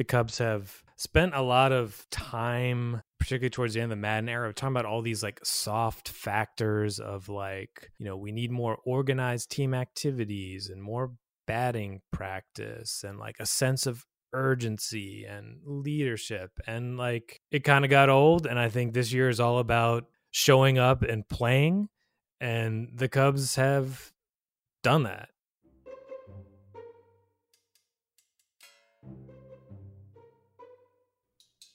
the Cubs have spent a lot of time particularly towards the end of the Maddon era, talking about all these like soft factors of like, you know, we need more organized team activities and more batting practice and like a sense of urgency and leadership. And like it kind of got old. And I think this year is all about showing up and playing. And the Cubs have done that.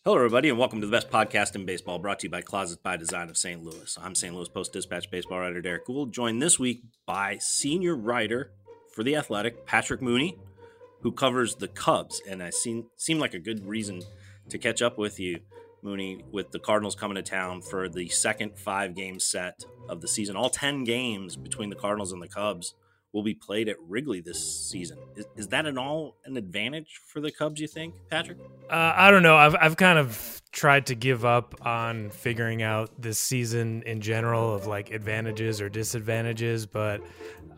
Hello, everybody, and welcome to the best podcast in baseball, brought to you by Closets by Design of St. Louis. I'm St. Louis Post Dispatch baseball writer Derrick Goold, joined this week by senior writer for The Athletic, Patrick Mooney, who covers the Cubs. And I seem, seem like a good reason to catch up with you, Mooney, with the Cardinals coming to town for the second five game set of the season. All 10 games between the Cardinals and the Cubs will be played at Wrigley this season. Is, is that an all an advantage for the Cubs? You think, Patrick? Uh, I don't know. I've I've kind of tried to give up on figuring out this season in general of like advantages or disadvantages, but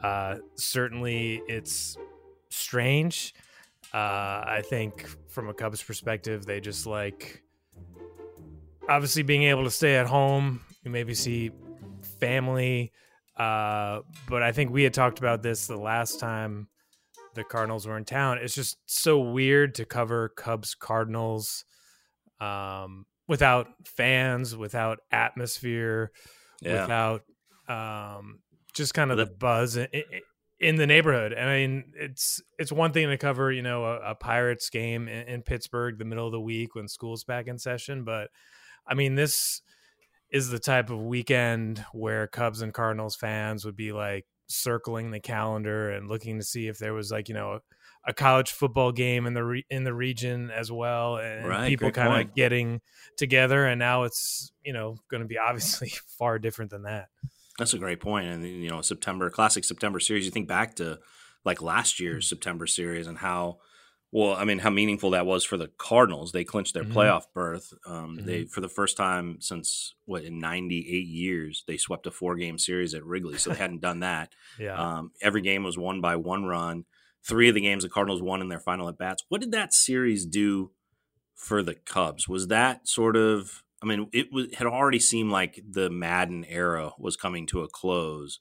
uh, certainly it's strange. Uh, I think from a Cubs perspective, they just like obviously being able to stay at home, you maybe see family uh, but I think we had talked about this the last time the Cardinals were in town. It's just so weird to cover Cubs Cardinals um, without fans, without atmosphere, yeah. without um, just kind of the, buzz in, in, the neighborhood. And I mean, it's it's one thing to cover, you know, a, a Pirates game in, in Pittsburgh the middle of the week when school's back in session, but I mean this is the type of weekend where Cubs and Cardinals fans would be like circling the calendar and looking to see if there was like you know a, college football game in the re- in the region as well and right, people kind of getting together and now it's you know going to be obviously far different than that that's a great point and you know september classic september series you think back to like last year's mm. september series and how well, I mean, how meaningful that was for the Cardinals. They clinched their mm-hmm. playoff berth. Um, mm-hmm. They, for the first time since what in '98 years, they swept a four-game series at Wrigley. So they hadn't done that. Yeah. Um, every game was won by one run. Three of the games the Cardinals won in their final at bats. What did that series do for the Cubs? Was that sort of? I mean, it was, had already seemed like the Maddon era was coming to a close.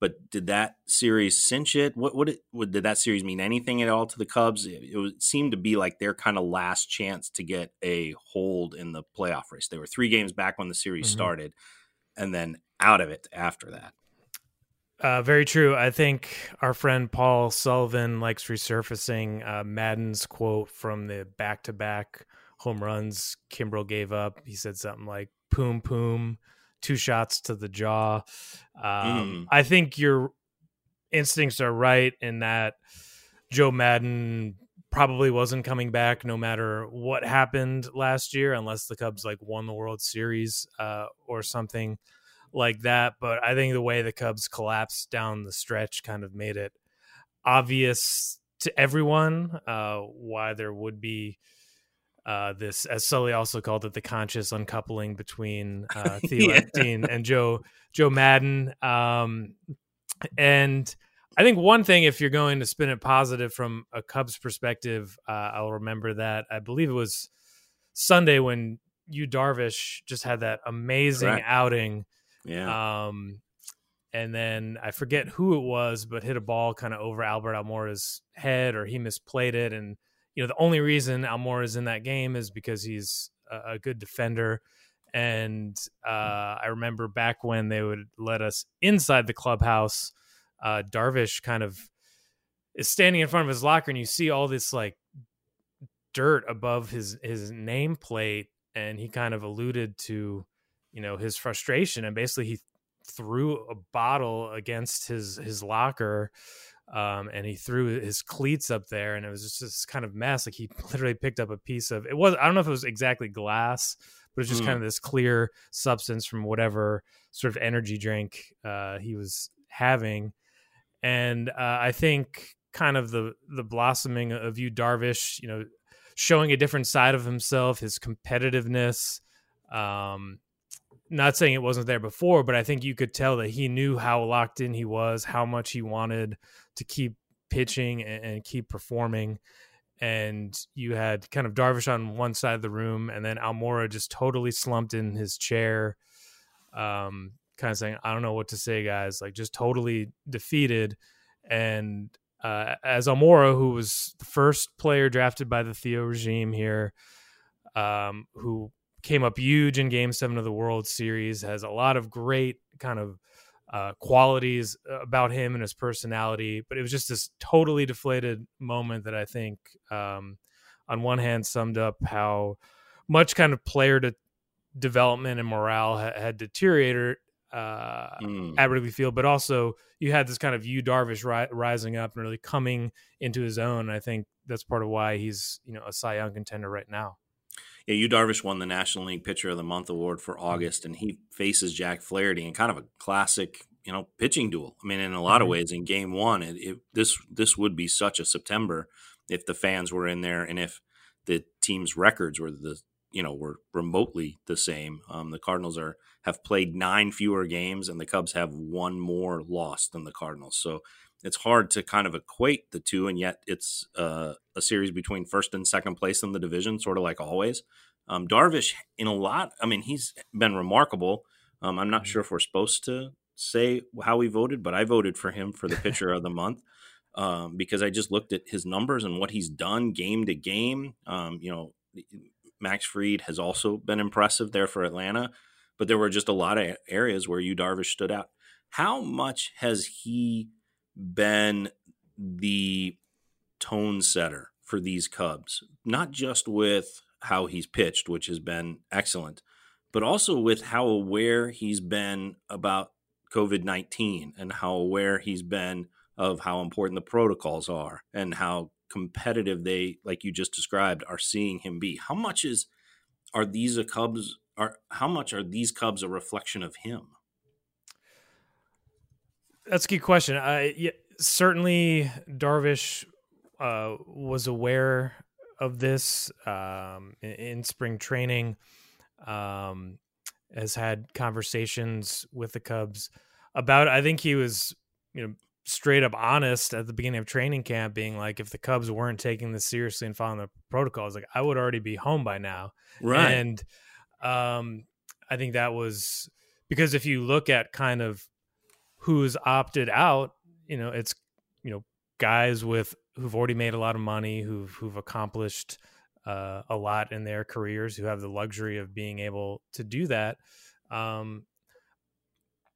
But did that series cinch it? What what, it, what did that series mean anything at all to the Cubs? It, it was, seemed to be like their kind of last chance to get a hold in the playoff race. They were three games back when the series mm-hmm. started, and then out of it after that. Uh, very true. I think our friend Paul Sullivan likes resurfacing uh, Maddon's quote from the back-to-back home runs Kimbrel gave up. He said something like "poom poom." Two shots to the jaw. Um, mm. I think your instincts are right in that Joe Maddon probably wasn't coming back no matter what happened last year, unless the Cubs like won the World Series uh, or something like that. But I think the way the Cubs collapsed down the stretch kind of made it obvious to everyone uh, why there would be uh, this, as Sully also called it, the conscious uncoupling between uh, Theo yeah. Epstein and Joe Joe Maddon. Um, and I think one thing, if you're going to spin it positive from a Cubs perspective, uh, I'll remember that I believe it was Sunday when Yu Darvish just had that amazing Correct. outing. Yeah. Um, and then I forget who it was, but hit a ball kind of over Albert Almora's head, or he misplayed it, and you know, the only reason Almora is in that game is because he's a, a good defender. And uh, I remember back when they would let us inside the clubhouse, uh, Darvish kind of is standing in front of his locker, and you see all this like dirt above his his nameplate, and he kind of alluded to, you know, his frustration, and basically he threw a bottle against his his locker um, and he threw his cleats up there, and it was just this kind of mess. Like he literally picked up a piece of it was I don't know if it was exactly glass, but it's just mm. kind of this clear substance from whatever sort of energy drink uh, he was having, and uh, I think kind of the the blossoming of Yu Darvish, you know, showing a different side of himself, his competitiveness. Um, not saying it wasn't there before, but I think you could tell that he knew how locked in he was, how much he wanted to keep pitching and, and keep performing. and you had kind of Darvish on one side of the room, and then Almora just totally slumped in his chair, um, kind of saying, "I don't know what to say, guys." Like just totally defeated. And uh, as Almora, who was the first player drafted by the Theo regime here, um, who came up huge in Game Seven of the World Series, has a lot of great kind of uh, qualities about him and his personality. But it was just this totally deflated moment that I think, um, on one hand, summed up how much kind of player de- development and morale ha- had deteriorated uh, mm. at Wrigley Field, but also you had this kind of Yu Darvish ri- rising up and really coming into his own. I think that's part of why he's you know a Cy Young contender right now. Yeah, Yu Darvish won the National League Pitcher of the Month award for mm-hmm. August, and he faces Jack Flaherty in kind of a classic, you know, pitching duel. I mean, in a lot mm-hmm. of ways, in Game One, it, it, this this would be such a September if the fans were in there and if the team's records were the you know were remotely the same. Um, the Cardinals are have played nine fewer games, and the Cubs have one more loss than the Cardinals. So it's hard to kind of equate the two, and yet it's uh, a series between first and second place in the division, sort of like always. Um, Darvish, in a lot, I mean, he's been remarkable. Um, I'm not mm-hmm. sure if we're supposed to say how we voted, but I voted for him for the pitcher of the month um, because I just looked at his numbers and what he's done game to game. Um, you know, Max Fried has also been impressive there for Atlanta, but there were just a lot of areas where Yu Darvish stood out. How much has he been the tone setter for these Cubs? Not just with how he's pitched, which has been excellent, but also with how aware he's been about COVID 19 and how aware he's been of how important the protocols are and how competitive they, like you just described, are seeing him be. How much is are these a Cubs are how much are these Cubs a reflection of him? That's a good question. I yeah, certainly Darvish uh, was aware of this um, in, in, spring training. Um, has had conversations with the Cubs about. I think he was, you know, straight up honest at the beginning of training camp, being like, if the Cubs weren't taking this seriously and following the protocols, like I would already be home by now. Right. And um, I think that was because if you look at kind of who's opted out, you know, it's you know guys with who've already made a lot of money, who've who've accomplished uh, a lot in their careers, who have the luxury of being able to do that. Um,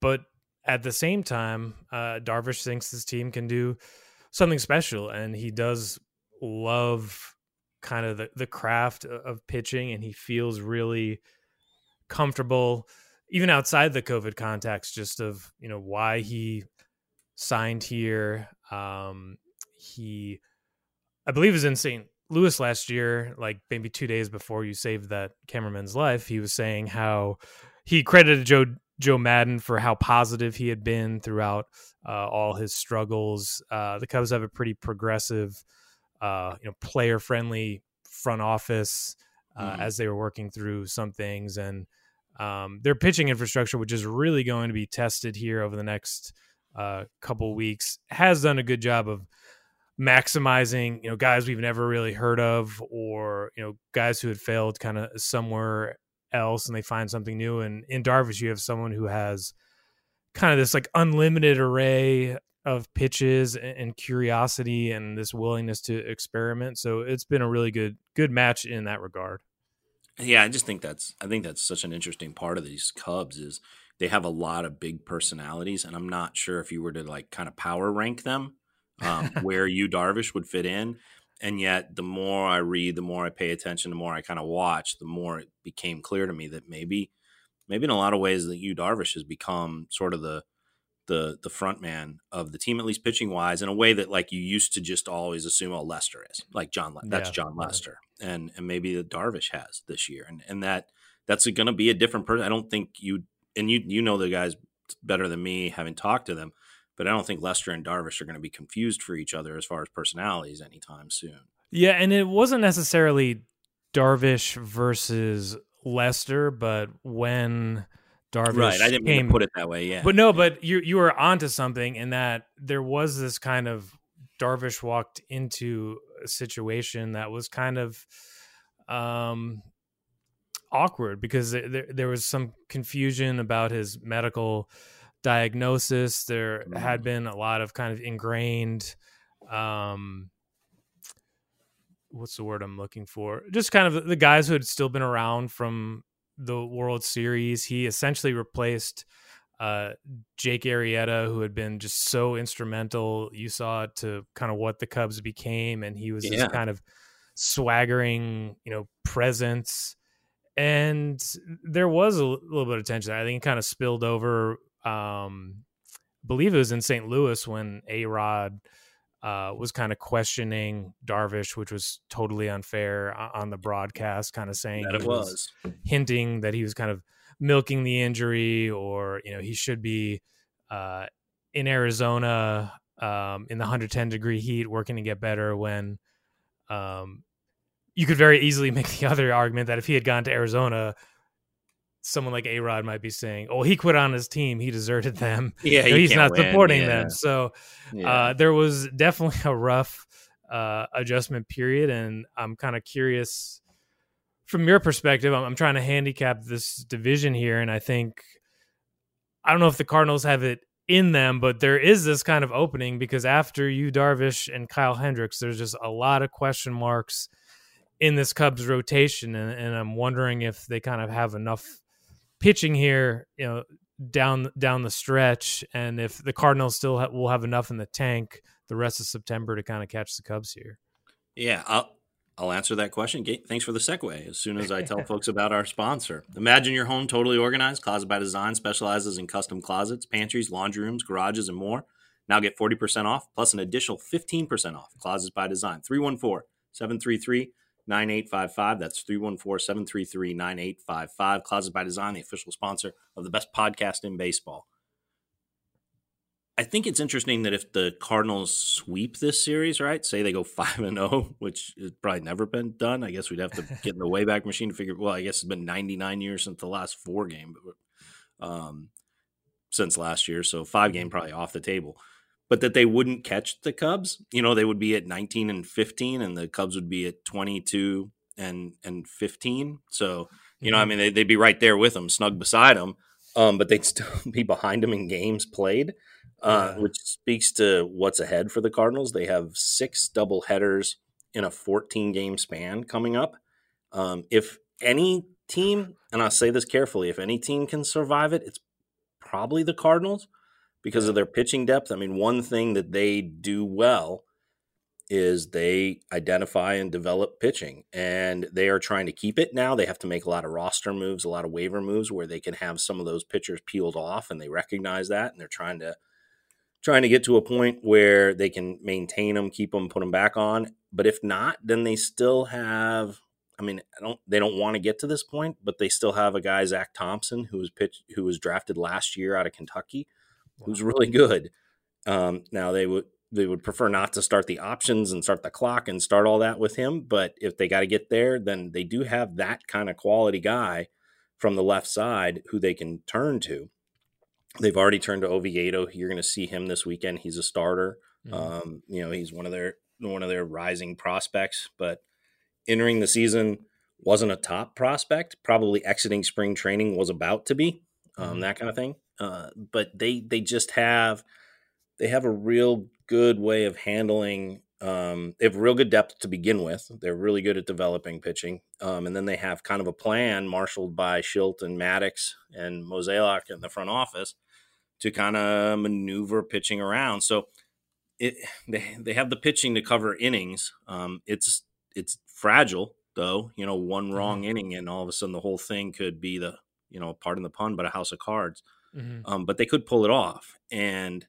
but at the same time, uh, Darvish thinks his team can do something special, and he does love kind of the, the craft of pitching, and he feels really comfortable, even outside the COVID context, just of you know why he signed here. Um, he, I believe, was in St. Louis last year, like maybe two days before you saved that cameraman's life. He was saying how he credited Joe Joe Maddon for how positive he had been throughout uh, all his struggles. Uh, the Cubs have a pretty progressive, uh, you know, player friendly front office uh, mm. as they were working through some things, and um, their pitching infrastructure, which is really going to be tested here over the next uh, couple weeks, has done a good job of maximizing you know guys we've never really heard of or you know guys who had failed kind of somewhere else and they find something new. And in Darvish, you have someone who has kind of this like unlimited array of pitches and curiosity and this willingness to experiment. So it's been a really good good match in that regard. Yeah, I just think that's I think that's such an interesting part of these Cubs is they have a lot of big personalities, and I'm not sure if you were to like kind of power rank them, um, where Yu Darvish would fit in and yet the more i read the more i pay attention the more i kind of watch the more it became clear to me that maybe maybe in a lot of ways that Yu Darvish has become sort of the the the front man of the team at least pitching wise in a way that like you used to just always assume oh Lester is like Jon Le- that's yeah, Jon Lester. And and maybe the Darvish has this year and and that that's going to be a different person I don't think you and you you know the guys better than me having talked to them but I don't think Lester and Darvish are going to be confused for each other as far as personalities anytime soon. Yeah, and it wasn't necessarily Darvish versus Lester, but when Darvish right, I didn't came, put it that way. Yeah, but no, but you you were onto something in that there was this kind of Darvish walked into situation that was kind of um, awkward because there, there was some confusion about his medical diagnosis. There had mm. been a lot of kind of ingrained, um, what's the word I'm looking for? Just kind of the guys who had still been around from the World Series. He essentially replaced uh, Jake Arrieta, who had been just so instrumental. You saw it to kind of what the Cubs became, and he was yeah. this kind of swaggering, you know, presence. And there was a little bit of tension. I think it kind of spilled over. Um, I believe it was in St. Louis when A Rod uh, was kind of questioning Darvish, which was totally unfair on the broadcast, kind of saying that it was. was hinting that he was kind of milking the injury or you know he should be uh, in Arizona um, in the 110 degree heat working to get better when um, you could very easily make the other argument that if he had gone to Arizona someone like A Rod might be saying, "Oh, he quit on his team. He deserted them. Yeah, you know, he's not win. supporting yeah. them." So yeah. uh, there was definitely a rough uh, adjustment period, and I'm kind of curious from your perspective, I'm, I'm trying to handicap this division here, and I think I don't know if the Cardinals have it in them, but there is this kind of opening because after Yu, Darvish and Kyle Hendricks, there's just a lot of question marks in this Cubs rotation, and, and I'm wondering if they kind of have enough pitching here, you know, down down the stretch, and if the Cardinals still ha- will have enough in the tank the rest of September to kind of catch the Cubs here. Yeah, I'll, I'll answer that question. Thanks for the segue. As soon as I tell folks about our sponsor, imagine your home totally organized. Closet by Design specializes in custom closets, pantries, laundry rooms, garages, and more. Now get 40% off plus an additional 15% off. Closets by Design 314 733 9855. That's 314 733 9855. Closets by Design, the official sponsor of the best podcast in baseball. I think it's interesting that if the Cardinals sweep this series, right? Say they go five and zero, oh, which has probably never been done. I guess we'd have to get in the wayback machine to figure. Well, I guess it's been ninety nine years since the last four game, um, since last year, so five game mm-hmm. probably off the table. But that they wouldn't catch the Cubs, you know, they would be at nineteen and fifteen, and the Cubs would be at twenty two and and fifteen. So you know, I mm-hmm. mean, they, would be right there with them, snug beside them, um, but they'd still be behind them in games played uh, which speaks to what's ahead for the Cardinals. They have six double headers in a 14 game span coming up. Um, if any team, and I'll say this carefully, if any team can survive it, it's probably the Cardinals because of their pitching depth. I mean, one thing that they do well is they identify and develop pitching and they are trying to keep it now they have to make a lot of roster moves a lot of waiver moves where they can have some of those pitchers peeled off and they recognize that and they're trying to trying to get to a point where they can maintain them, keep them, put them back on. But if not, then they still have. I mean, I don't. They don't want to get to this point, but they still have a guy, Zack Thompson, who was pitched, who was drafted last year out of Kentucky, wow. who's really good. Um, now they would they would prefer not to start the options and start the clock and start all that with him. But if they got to get there, then they do have that kind of quality guy from the left side who they can turn to. They've already turned to Oviedo. You're going to see him this weekend. He's a starter. Mm-hmm. Um, you know, he's one of their one of their rising prospects. But entering the season wasn't a top prospect. Probably exiting spring training was about to be um, mm-hmm. that kind of thing. Uh, but they they just have they have a real good way of handling. Um, they have real good depth to begin with. They're really good at developing pitching, um, and then they have kind of a plan marshaled by Shildt and Maddux and Mozeliak in the front office to kind of maneuver pitching around. So it they they have the pitching to cover innings. Um, it's it's fragile though. You know, one wrong mm-hmm. inning and all of a sudden the whole thing could be the you know pardon the pun, but a house of cards. Mm-hmm. Um, but they could pull it off. And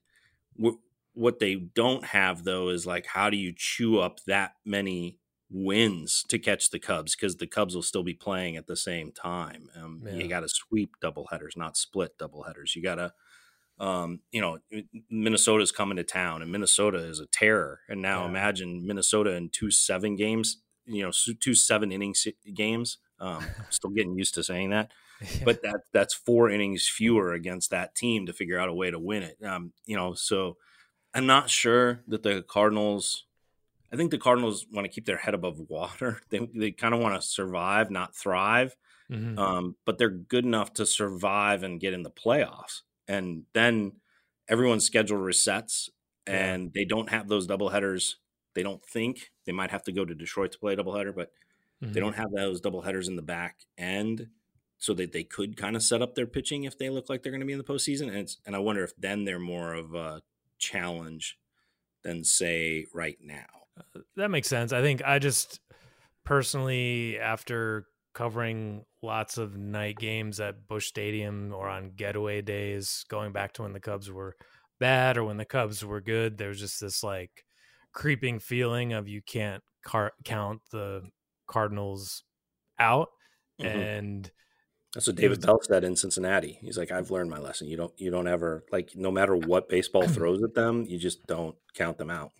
what they don't have though is like how do you chew up that many wins to catch the Cubs because the Cubs will still be playing at the same time. Um, yeah. You got to sweep double headers, not split double headers. You got to um, you know, Minnesota's coming to town, and Minnesota is a terror. And now yeah. imagine Minnesota in two seven games, you know, two seven inning games. Um, still getting used to saying that, but that that's four innings fewer against that team to figure out a way to win it. Um, you know, so I'm not sure that the Cardinals. I think the Cardinals want to keep their head above water. They they kind of want to survive, not thrive. Mm-hmm. Um, but they're good enough to survive and get in the playoffs. And then everyone's schedule resets, and yeah. they don't have those double headers. They don't think they might have to go to Detroit to play a doubleheader, but mm-hmm. they don't have those double headers in the back end so that they could kind of set up their pitching if they look like they're going to be in the postseason. And, and I wonder if then they're more of a challenge than say right now. Uh, that makes sense. I think I just personally, after covering lots of night games at Busch Stadium or on getaway days, going back to when the Cubs were bad or when the Cubs were good, there's just this like creeping feeling of you can't car- count the Cardinals out. Mm-hmm. And that's what David Bell said in Cincinnati. He's like, I've learned my lesson. You don't you don't ever like no matter what baseball throws at them, you just don't count them out.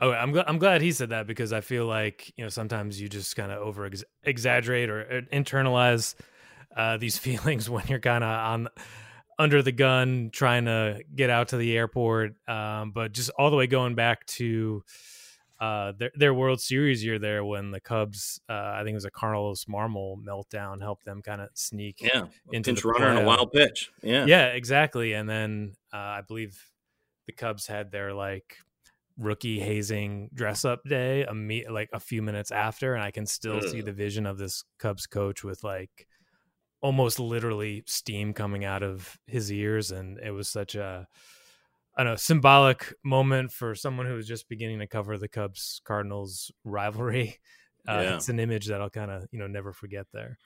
Oh, I'm glad I'm glad he said that because I feel like you know sometimes you just kind of over exaggerate or internalize uh, these feelings when you're kind of on under the gun trying to get out to the airport. Um, but just all the way going back to uh, their, their World Series year there when the Cubs, uh, I think it was a Carlos Marmol meltdown, helped them kind of sneak yeah, into pinch the runner and a wild pitch. Yeah, yeah, exactly. And then uh, I believe the Cubs had their like rookie hazing dress up day a me- like a few minutes after, and I can still Ugh. see the vision of this Cubs coach with like almost literally steam coming out of his ears, and it was such a I don't know symbolic moment for someone who was just beginning to cover the Cubs Cardinals rivalry. Uh, yeah. It's an image that I'll kind of you know never forget there.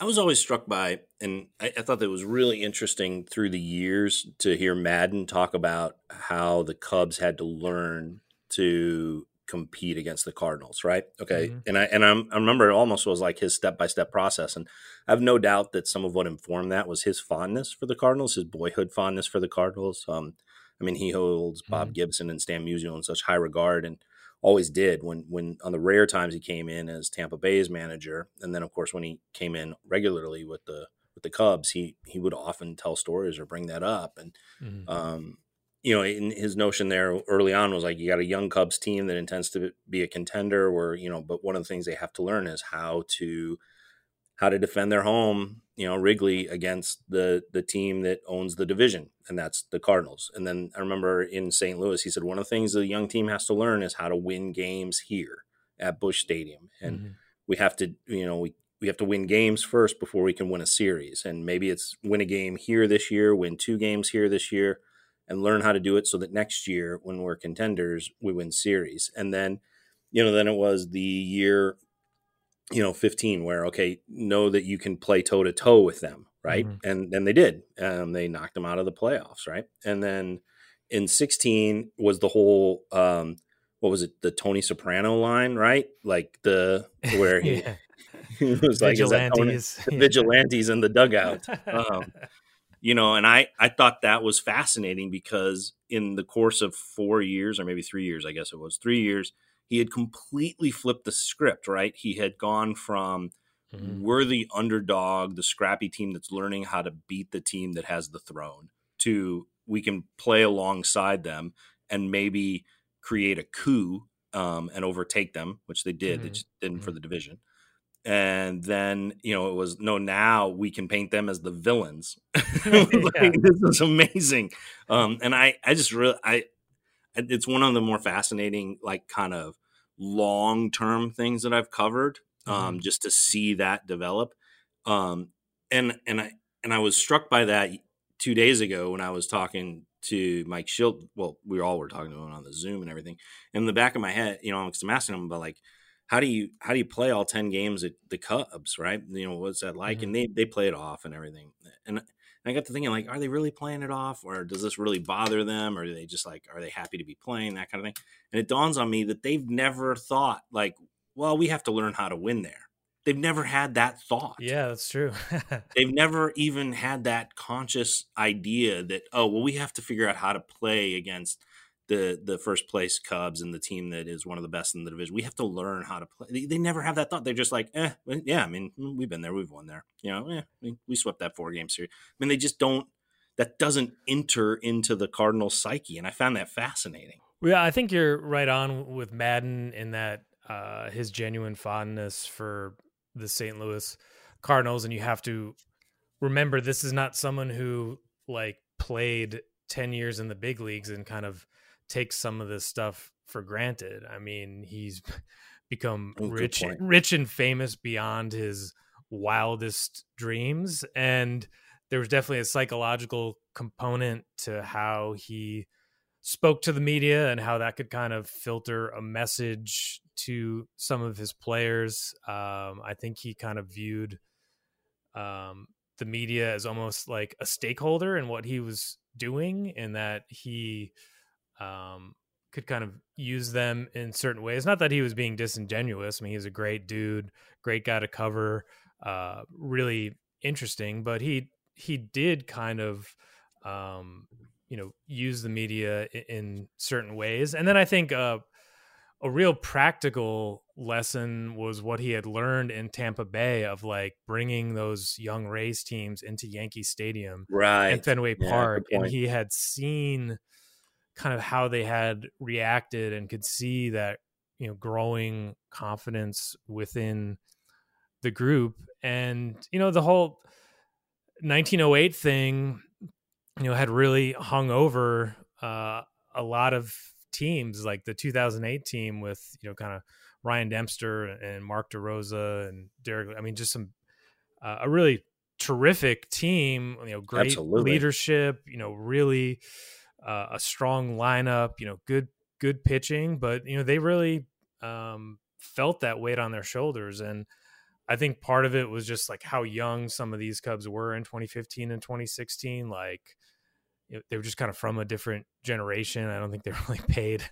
I was always struck by, and I, I, thought that was really interesting through the years to hear Maddon talk about how the Cubs had to learn to compete against the Cardinals, right? Okay, mm-hmm. and I and I'm, i remember it almost was like his step by step process, and I have no doubt that some of what informed that was his fondness for the Cardinals, his boyhood fondness for the Cardinals. Um, I mean, he holds Bob mm-hmm. Gibson and Stan Musial in such high regard, and always did when when on the rare times he came in as Tampa Bay's manager, and then of course when he came in regularly with the with the Cubs, he he would often tell stories or bring that up, and mm-hmm. um, you know, in his notion there early on was like you got a young Cubs team that intends to be a contender, where you know, but one of the things they have to learn is how to how to defend their home, you know, Wrigley against the the team that owns the division, and that's the Cardinals. And then I remember in St. Louis, he said one of the things the young team has to learn is how to win games here at Busch Stadium, and mm-hmm. we have to, you know, we we have to win games first before we can win a series. And maybe it's win a game here this year, win two games here this year, and learn how to do it so that next year when we're contenders, we win series. And then, you know, then it was the year you know 15 where okay know that you can play toe to toe with them right? Mm-hmm. and then they did um, they knocked them out of the playoffs right? And then in 16 was the whole um, what was it the tony soprano line right? Like the where he, yeah. he was like vigilantes, Tony, vigilantes in the dugout. Um, you know and i i thought that was fascinating because in the course of four years or maybe three years i guess it was three years he had completely flipped the script, right? He had gone from mm-hmm. we're the underdog, the scrappy team that's learning how to beat the team that has the throne, to we can play alongside them and maybe create a coup um, and overtake them, which they did. Mm-hmm. They just didn't mm-hmm. for the division. And then, you know, it was no, now we can paint them as the villains. like, yeah. This is amazing. Um, and I, I just really, I, it's one of the more fascinating, like, kind of long term things that I've covered, um, mm-hmm. just to see that develop. Um, and and I and I was struck by that two days ago when I was talking to Mike Shildt. Well, we all were talking to him on the Zoom and everything. In the back of my head, you know, I'm asking him about like, how do you how do you play all ten games at the Cubs, right? You know, what's that like? Mm-hmm. And they they play it off and everything. And and I got to thinking, like, are they really playing it off, or does this really bother them, or are they just like, are they happy to be playing that kind of thing? And it dawns on me that they've never thought, like, well, we have to learn how to win there. They've never had that thought. Yeah, that's true. they've never even had that conscious idea that, oh, well, we have to figure out how to play against the the first place Cubs and the team that is one of the best in the division. We have to learn how to play. They, they never have that thought. They're just like, eh, yeah. I mean, we've been there, we've won there. You know, yeah, we, we swept that four game series. I mean, they just don't. That doesn't enter into the Cardinal psyche, and I found that fascinating. Yeah, I think you're right on with Maddon in that uh, his genuine fondness for the St. Louis Cardinals, and you have to remember this is not someone who like played 10 years in the big leagues and kind of takes some of this stuff for granted. I mean, he's become oh, rich rich and famous beyond his wildest dreams and there was definitely a psychological component to how he spoke to the media and how that could kind of filter a message to some of his players. Um, I think he kind of viewed um, the media as almost like a stakeholder in what he was doing, and that he um, could kind of use them in certain ways. Not that he was being disingenuous. I mean, he's a great dude, great guy to cover, uh, really interesting, but he he did kind of um, you know use the media in, in certain ways and then i think uh, a real practical lesson was what he had learned in Tampa Bay of like bringing those young Rays teams into Yankee Stadium right and Fenway yeah, Park and he had seen kind of how they had reacted and could see that you know growing confidence within the group and you know the whole 1908 thing you know had really hung over uh, a lot of teams like the 2008 team with you know kind of Ryan Dempster and Mark DeRosa and Derrek I mean just some uh, a really terrific team you know great Absolutely. leadership you know really uh, a strong lineup you know good good pitching but you know they really um, felt that weight on their shoulders and I think part of it was just like how young some of these Cubs were in 2015 and 2016 like they were just kind of from a different generation. I don't think they really paid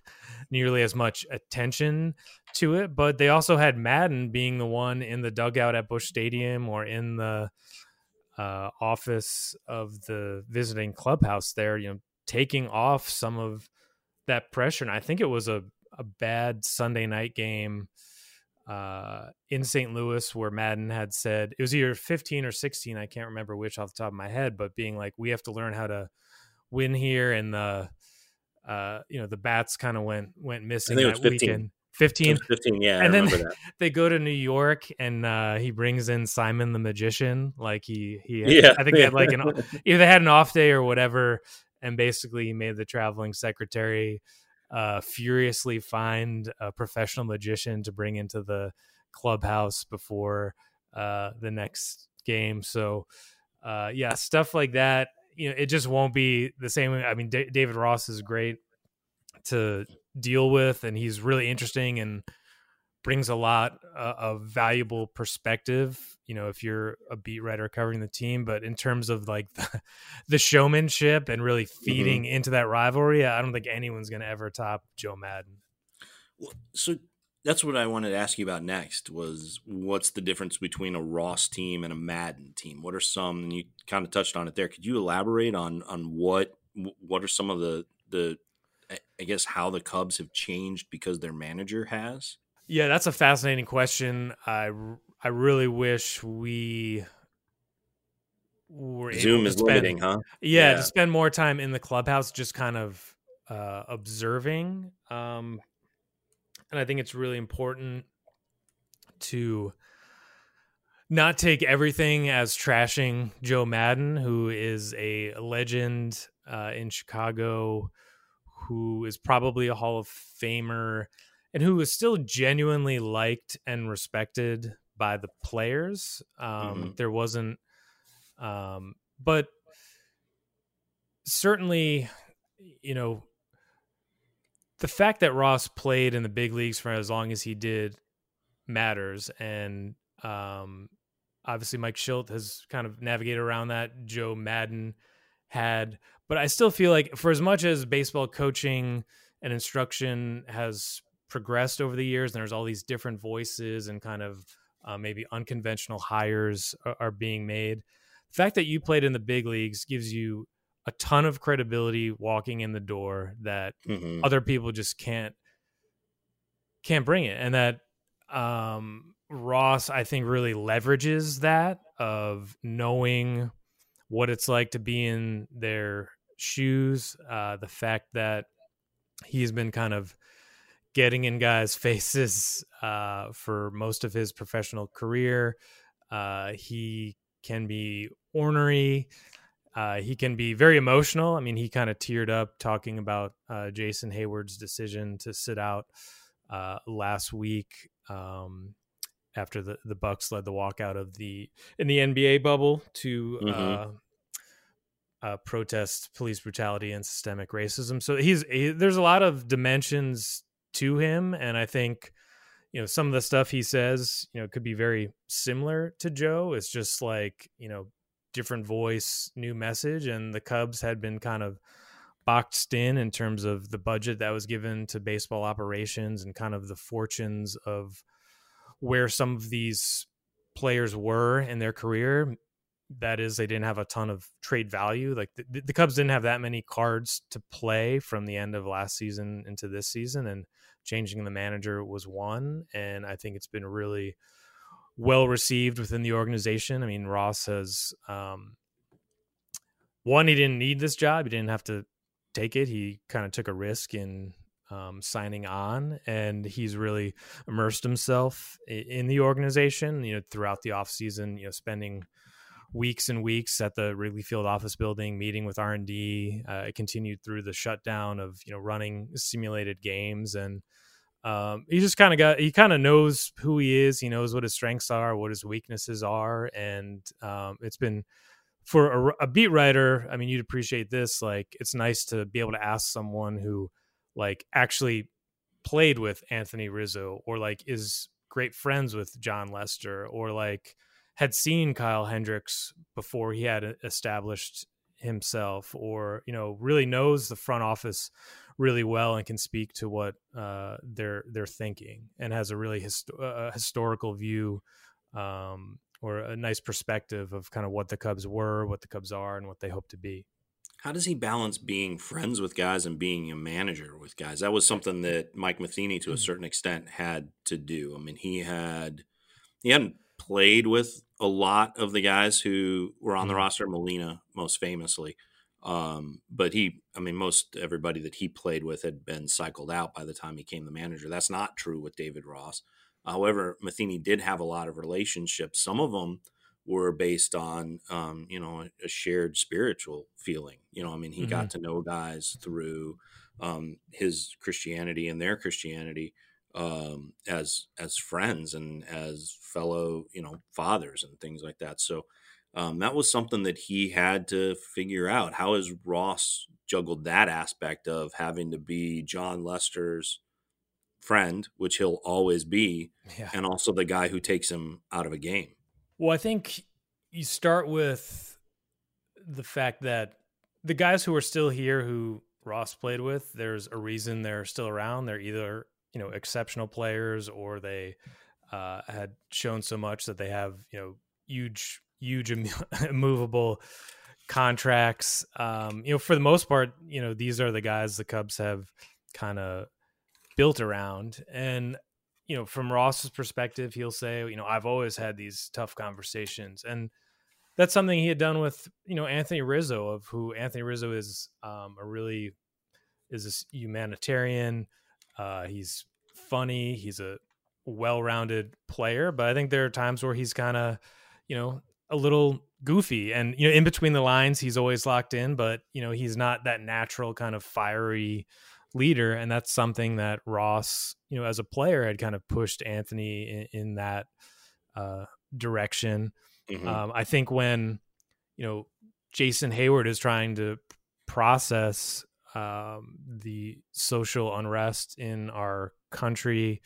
nearly as much attention to it, but they also had Maddon being the one in the dugout at Busch Stadium or in the uh, office of the visiting clubhouse there, you know, taking off some of that pressure. And I think it was a, a bad Sunday night game uh, in St. Louis where Maddon had said it was either 15 or 16. I can't remember which off the top of my head, but being like, we have to learn how to win here, and the uh, you know the bats kind of went went missing that 15. weekend. 15 15 yeah and then they go to new york and uh he brings in simon the magician like he he had, yeah i think they had like an either they had an off day or whatever and basically he made the traveling secretary uh furiously find a professional magician to bring into the clubhouse before uh the next game so uh yeah stuff like that you know, it just won't be the same. I mean, D- David Ross is great to deal with, and he's really interesting and brings a lot uh, of valuable perspective. You know, if you're a beat writer covering the team, but in terms of like the, the showmanship and really mm-hmm. feeding mm-hmm. into that rivalry, I don't think anyone's going to ever top Joe Maddon. So that's what I wanted to ask you about next was what's the difference between a Ross team and a Maddon team? What are some and you kind of touched on it there. Could you elaborate on on what what are some of the the I guess how the Cubs have changed because their manager has? Yeah, that's a fascinating question. I I really wish we were Zoom is spend, limiting, huh? Yeah, yeah, to spend more time in the clubhouse just kind of uh, observing um, and I think it's really important to not take everything as trashing Joe Maddon, who is a legend uh, in Chicago, who is probably a Hall of Famer, and who is still genuinely liked and respected by the players. Um, mm-hmm. There wasn't, um, but certainly, you know, the fact that Ross played in the big leagues for as long as he did matters. And um, obviously, Mike Shildt has kind of navigated around that. Joe Maddon had, but I still feel like for as much as baseball coaching and instruction has progressed over the years, and there's all these different voices and kind of uh, maybe unconventional hires are, are being made. The fact that you played in the big leagues gives you a ton of credibility walking in the door that mm-hmm. other people just can't can't bring it and that um Ross I think really leverages that of knowing what it's like to be in their shoes uh the fact that he's been kind of getting in guys' faces uh, for most of his professional career. Uh, he can be ornery. Uh, he can be very emotional. I mean, he kind of teared up talking about uh, Jason Heyward's decision to sit out uh, last week um, after the the Bucks led the walkout of the in the NBA bubble to mm-hmm. uh, protest police brutality and systemic racism. So he's he, there's a lot of dimensions to him, and I think you know some of the stuff he says you know could be very similar to Joe. It's just like you know different voice, new message, and the Cubs had been kind of boxed in in terms of the budget that was given to baseball operations and kind of the fortunes of where some of these players were in their career that is they didn't have a ton of trade value like the, the, cubs didn't have that many cards to play from the end of last season into this season and changing the manager was one and i think it's been really well received within the organization i mean ross has um, one he didn't need this job he didn't have to take it he kind of took a risk in um, signing on, and he's really immersed himself in the organization. You know, throughout the off season, you know, spending weeks and weeks at the Wrigley Field office building, meeting with R and D. Uh, it continued through the shutdown of you know running simulated games, and um, he just kind of got he kind of knows who he is. He knows what his strengths are, what his weaknesses are, and um, it's been for a, a beat writer. I mean, you'd appreciate this. Like, it's nice to be able to ask someone who like actually played with Anthony Rizzo or like is great friends with Jon Lester or like had seen Kyle Hendricks before he had established himself or you know really knows the front office really well and can speak to what uh, they're they're thinking and has a really hist- uh, historical view um, or a nice perspective of kind of what the Cubs were, what the Cubs are, and what they hope to be. How does he balance being friends with guys and being a manager with guys? That was something that Mike Matheny, to a mm. certain extent, had to do. I mean, he had he hadn't played with a lot of the guys who were on the mm. roster. Molina, most famously, um, but he, I mean, most everybody that he played with had been cycled out by the time he came the manager. That's not true with David Ross. However, Matheny did have a lot of relationships. Some of them were based on um, you know a, shared spiritual feeling you know i mean he mm-hmm. got to know guys through um, his christianity and their christianity um, as as friends and as fellow you know fathers and things like that so um, that was something that he had to figure out how has ross juggled that aspect of having to be Jon lester's friend which he'll always be yeah. and also the guy who takes him out of a game well, I think you start with the fact that the guys who are still here who Ross played with, there's a reason they're still around. They're either, you know, exceptional players or they uh, had shown so much that they have, you know, huge, huge immovable contracts. Um, you know, for the most part, you know, these are the guys the Cubs have kind of built around. And you know, from Ross's perspective, he'll say, you know, I've always had these tough conversations. And that's something he had done with, you know, Anthony Rizzo, of who Anthony Rizzo is um, a really is a humanitarian. Uh, he's funny. He's a well-rounded player, but I think there are times where he's kind of, you know, a little goofy and you know in between the lines he's always locked in but you know he's not that natural kind of fiery leader and that's something that ross you know as a player had kind of pushed anthony in, in that uh, direction mm-hmm. um, i think when you know jason Heyward is trying to process um, the social unrest in our country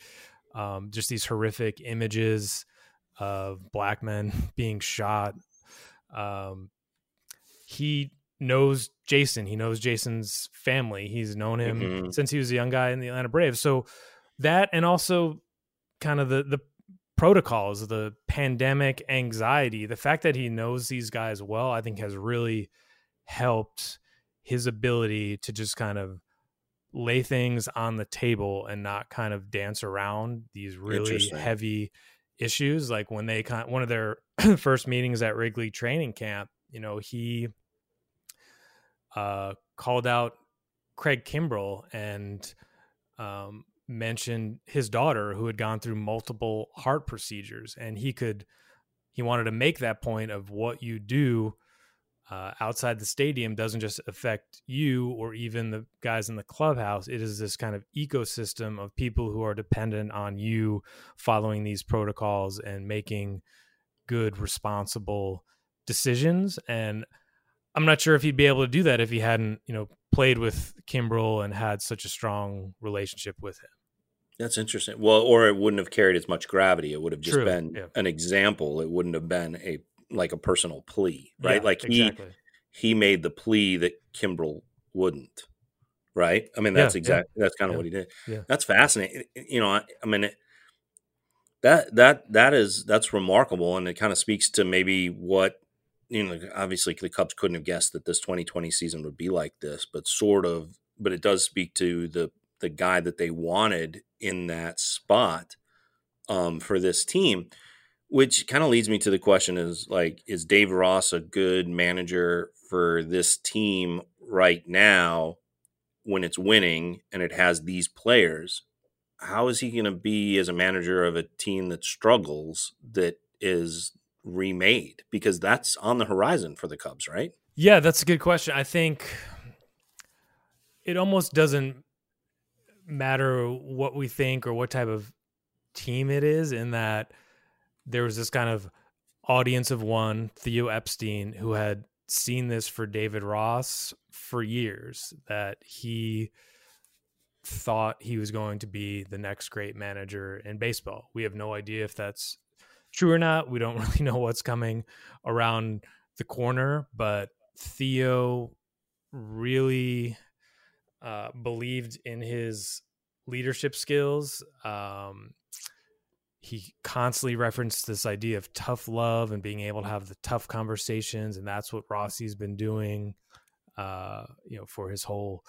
um, just these horrific images of black men being shot um, he knows Jason. He knows Jason's family. He's known him mm-hmm. since he was a young guy in the Atlanta Braves. So that and also kind of the the protocols, the pandemic anxiety, the fact that he knows these guys well, I think has really helped his ability to just kind of lay things on the table and not kind of dance around these really heavy issues like when they kind of, one of their first meetings at Wrigley training camp, you know, he uh, called out Craig Kimbrel and um, mentioned his daughter who had gone through multiple heart procedures, and he could he wanted to make that point of what you do uh, outside the stadium doesn't just affect you or even the guys in the clubhouse. It is this kind of ecosystem of people who are dependent on you following these protocols and making good, responsible decisions. And I'm not sure if he'd be able to do that if he hadn't, you know, played with Kimbrel and had such a strong relationship with him. That's interesting. Well, or it wouldn't have carried as much gravity. It would have just True, been yeah. an example. It wouldn't have been a like a personal plea, right? Yeah, like he exactly. he made the plea that Kimbrel wouldn't, right? I mean, that's yeah, exactly that's kind of yeah, what he did. yeah. That's fascinating. You know, I, I mean, it, that that that is that's remarkable, and it kind of speaks to maybe what you know. Obviously, the Cubs couldn't have guessed that this 2020 season would be like this, but sort of. But it does speak to the the guy that they wanted in that spot um, for this team which kind of leads me to the question is like is dave ross a good manager for this team right now when it's winning and it has these players? How is he going to be as a manager of a team that struggles that is remade? Because that's on the horizon for the cubs right? Yeah, that's a good question. I think it almost doesn't matter what we think or what type of team it is, in that there was this kind of audience of one, Theo Epstein, who had seen this for David Ross for years, that he thought he was going to be the next great manager in baseball. We have no idea if that's true or not. We don't really know what's coming around the corner, but Theo really uh, believed in his leadership skills. Um, he constantly referenced this idea of tough love and being able to have the tough conversations, and that's what Rossi's been doing, uh, you know, for his whole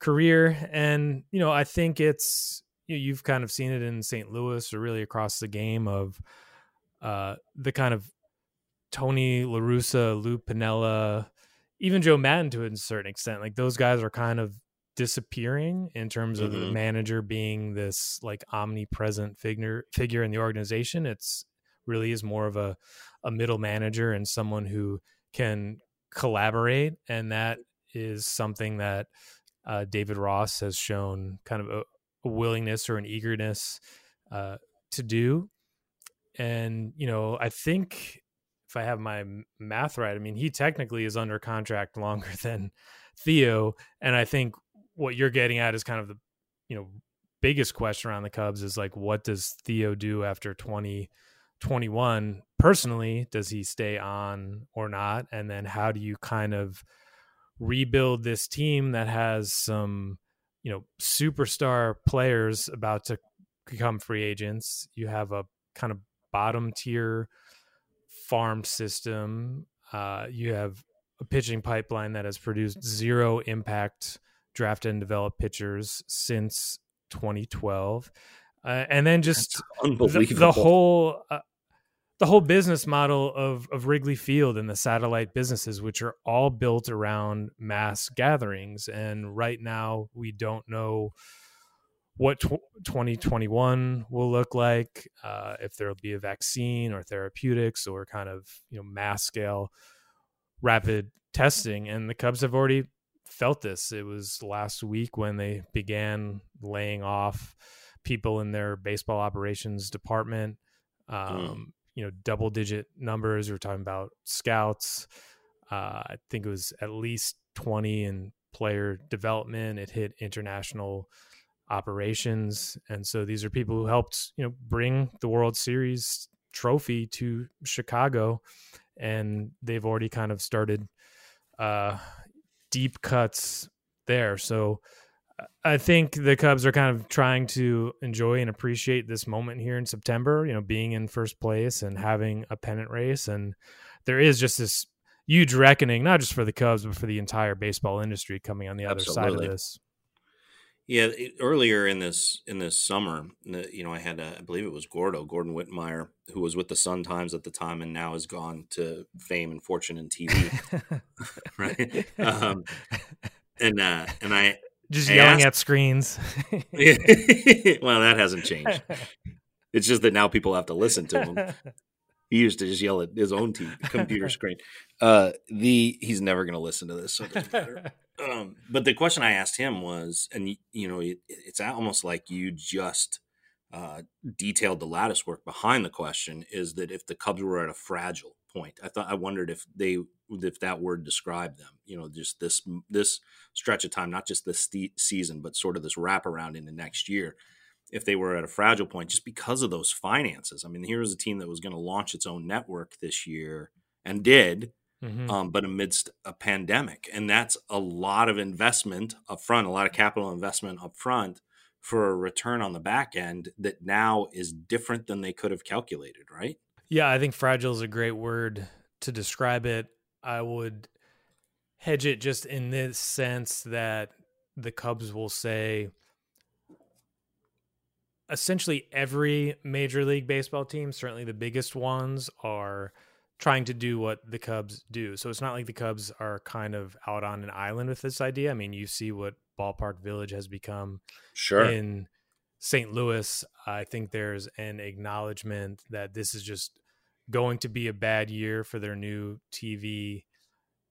career. And you know, I think it's you know, you've kind of seen it in St. Louis or really across the game of uh, the kind of Tony La Russa, Lou Piniella, even Joe Maddon to a certain extent. Like those guys are kind of disappearing in terms of the Mhm. manager being this like omnipresent figure figure in the organization. It's really is more of a a middle manager and someone who can collaborate, and that is something that uh, David Ross has shown kind of a, a willingness or an eagerness uh, to do. And you know, I think if I have my math right, I mean, he technically is under contract longer than Theo, and I think what you're getting at is kind of the you know biggest question around the Cubs is like, what does Theo do after 2021? Personally, does he stay on or not? And then how do you kind of rebuild this team that has some you know superstar players about to become free agents? You have a kind of bottom tier farm system. Uh, you have a pitching pipeline that has produced zero impact draft and developed pitchers since 2012, uh, and then just the, unbelievable the whole uh, the whole business model of of Wrigley Field and the satellite businesses, which are all built around mass gatherings. And right now, we don't know what tw- 2021 will look like, uh, if there will be a vaccine or therapeutics or kind of you know mass scale rapid testing. And the Cubs have already felt this. It was last week when they began laying off people in their baseball operations department. Um, You know, double digit numbers. We are talking about scouts. Uh, I think it was at least 20 in player development. It hit international operations. And so these are people who helped, you know, bring the World Series trophy to Chicago. And they've already kind of started uh, deep cuts there. So I think the Cubs are kind of trying to enjoy and appreciate this moment here in September, you know, being in first place and having a pennant race. And there is just this huge reckoning, not just for the Cubs, but for the entire baseball industry coming on the other side of this. Yeah, it- earlier in this in this summer, you know, I had uh, I believe it was Gordo Gordon Wittenmyer, who was with the Sun Times at the time, and now has gone to fame and fortune in TV. right? Um, and uh, and I just yelling asked, at screens. well, that hasn't changed. It's just that now people have to listen to him. He used to just yell at his own TV, computer screen. Uh, the he's never going to listen to this, so um, but the question I asked him was, and you know, it, it's almost like you just uh, detailed the lattice work behind the question. Is that if the Cubs were at a fragile point? I thought I wondered if they if that word described them. You know, just this this stretch of time, not just this season, but sort of this wraparound into next year. If they were at a fragile point, just because of those finances. I mean, here's a team that was going to launch its own network this year and did, mm-hmm. um, but amidst a pandemic, and that's a lot of investment up front, a lot of capital investment up front for a return on the back end that now is different than they could have calculated, right? Yeah, I think fragile is a great word to describe it. I would hedge it just in this sense that the Cubs will say essentially every major league baseball team, certainly the biggest ones, are trying to do what the Cubs do. So it's not like the Cubs are kind of out on an island with this idea. I mean, you see what Ballpark Village has become sure in St. Louis. I think there's an acknowledgement that this is just going to be a bad year for their new TV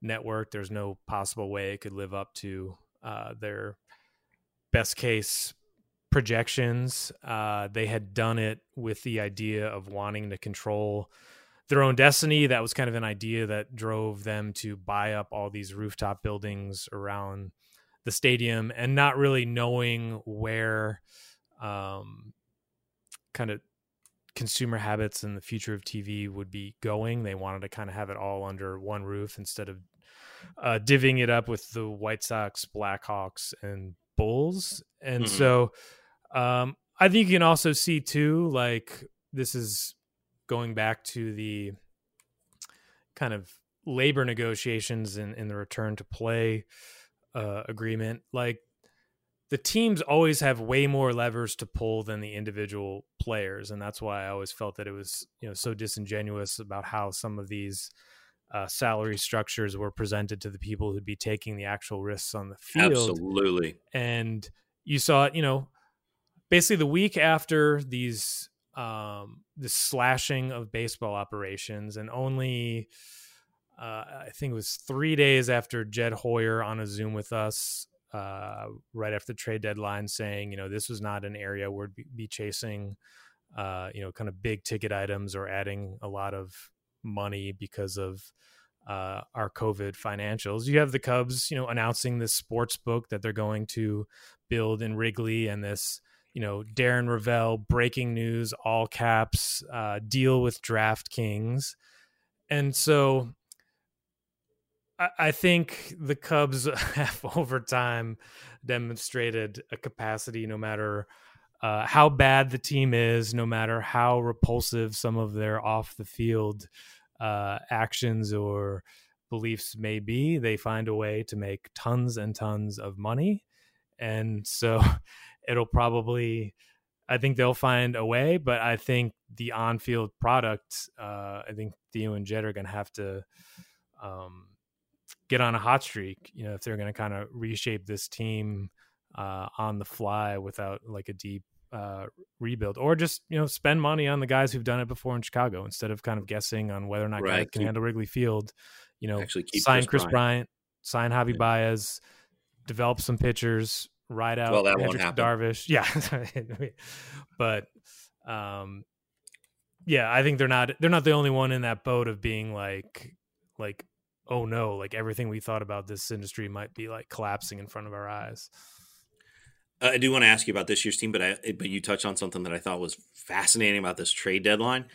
network. There's no possible way it could live up to uh, their best case projections. Uh, they had done it with the idea of wanting to control their own destiny. That was kind of an idea that drove them to buy up all these rooftop buildings around the stadium and not really knowing where um, kind of consumer habits and the future of TV would be going. They wanted to kind of have it all under one roof instead of uh, divvying it up with the White Sox, Blackhawks, and Bulls. And mm-hmm. so um, I think you can also see too, like this is going back to the kind of labor negotiations in, in the return to play uh, agreement. Like the teams always have way more levers to pull than the individual players and that's why i always felt that it was you know so disingenuous about how some of these uh, salary structures were presented to the people who'd be taking the actual risks on the field absolutely and you saw it you know basically the week after these um this slashing of baseball operations and only uh, I think it was three days after Jed Hoyer on a Zoom with us uh, right after the trade deadline saying, you know, this was not an area where we'd be chasing, uh, you know, kind of big ticket items or adding a lot of money because of uh, our COVID financials. You have the Cubs, you know, announcing this sports book that they're going to build in Wrigley and this, you know, Darren Rovell breaking news, all caps, uh, deal with DraftKings. And so I think the Cubs have over time demonstrated a capacity, no matter uh, how bad the team is, no matter how repulsive some of their off the field uh, actions or beliefs may be, they find a way to make tons and tons of money. And so it'll probably, I think they'll find a way, but I think the on field product, uh, I think Theo and Jed are going to have to. Um, get on a hot streak. You know, if they're going to kind of reshape this team uh, on the fly without like a deep uh, rebuild, or just you know spend money on the guys who've done it before in Chicago instead of kind of guessing on whether or not right. guys can keep, handle Wrigley Field. You know, actually sign Chris, Kris Bryant. Bryant, sign Javi yeah. Baez, develop some pitchers, ride out well, that won't happen. Darvish. Yeah, but um, yeah, I think they're not they're not the only one in that boat of being like like oh no, like everything we thought about this industry might be like collapsing in front of our eyes. Uh, I do want to ask you about this year's team, but I but you touched on something that I thought was fascinating about this trade deadline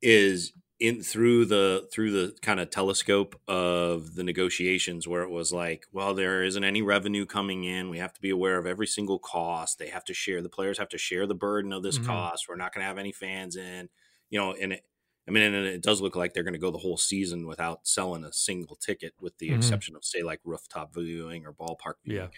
is in through the through the kind of telescope of the negotiations where it was like, well, there isn't any revenue coming in. We have to be aware of every single cost. They have to share the players have to share the burden of this mm-hmm. cost. We're not going to have any fans in, you know, and it, I mean, and it does look like they're going to go the whole season without selling a single ticket, with the mm-hmm. exception of say like rooftop viewing or ballpark viewing,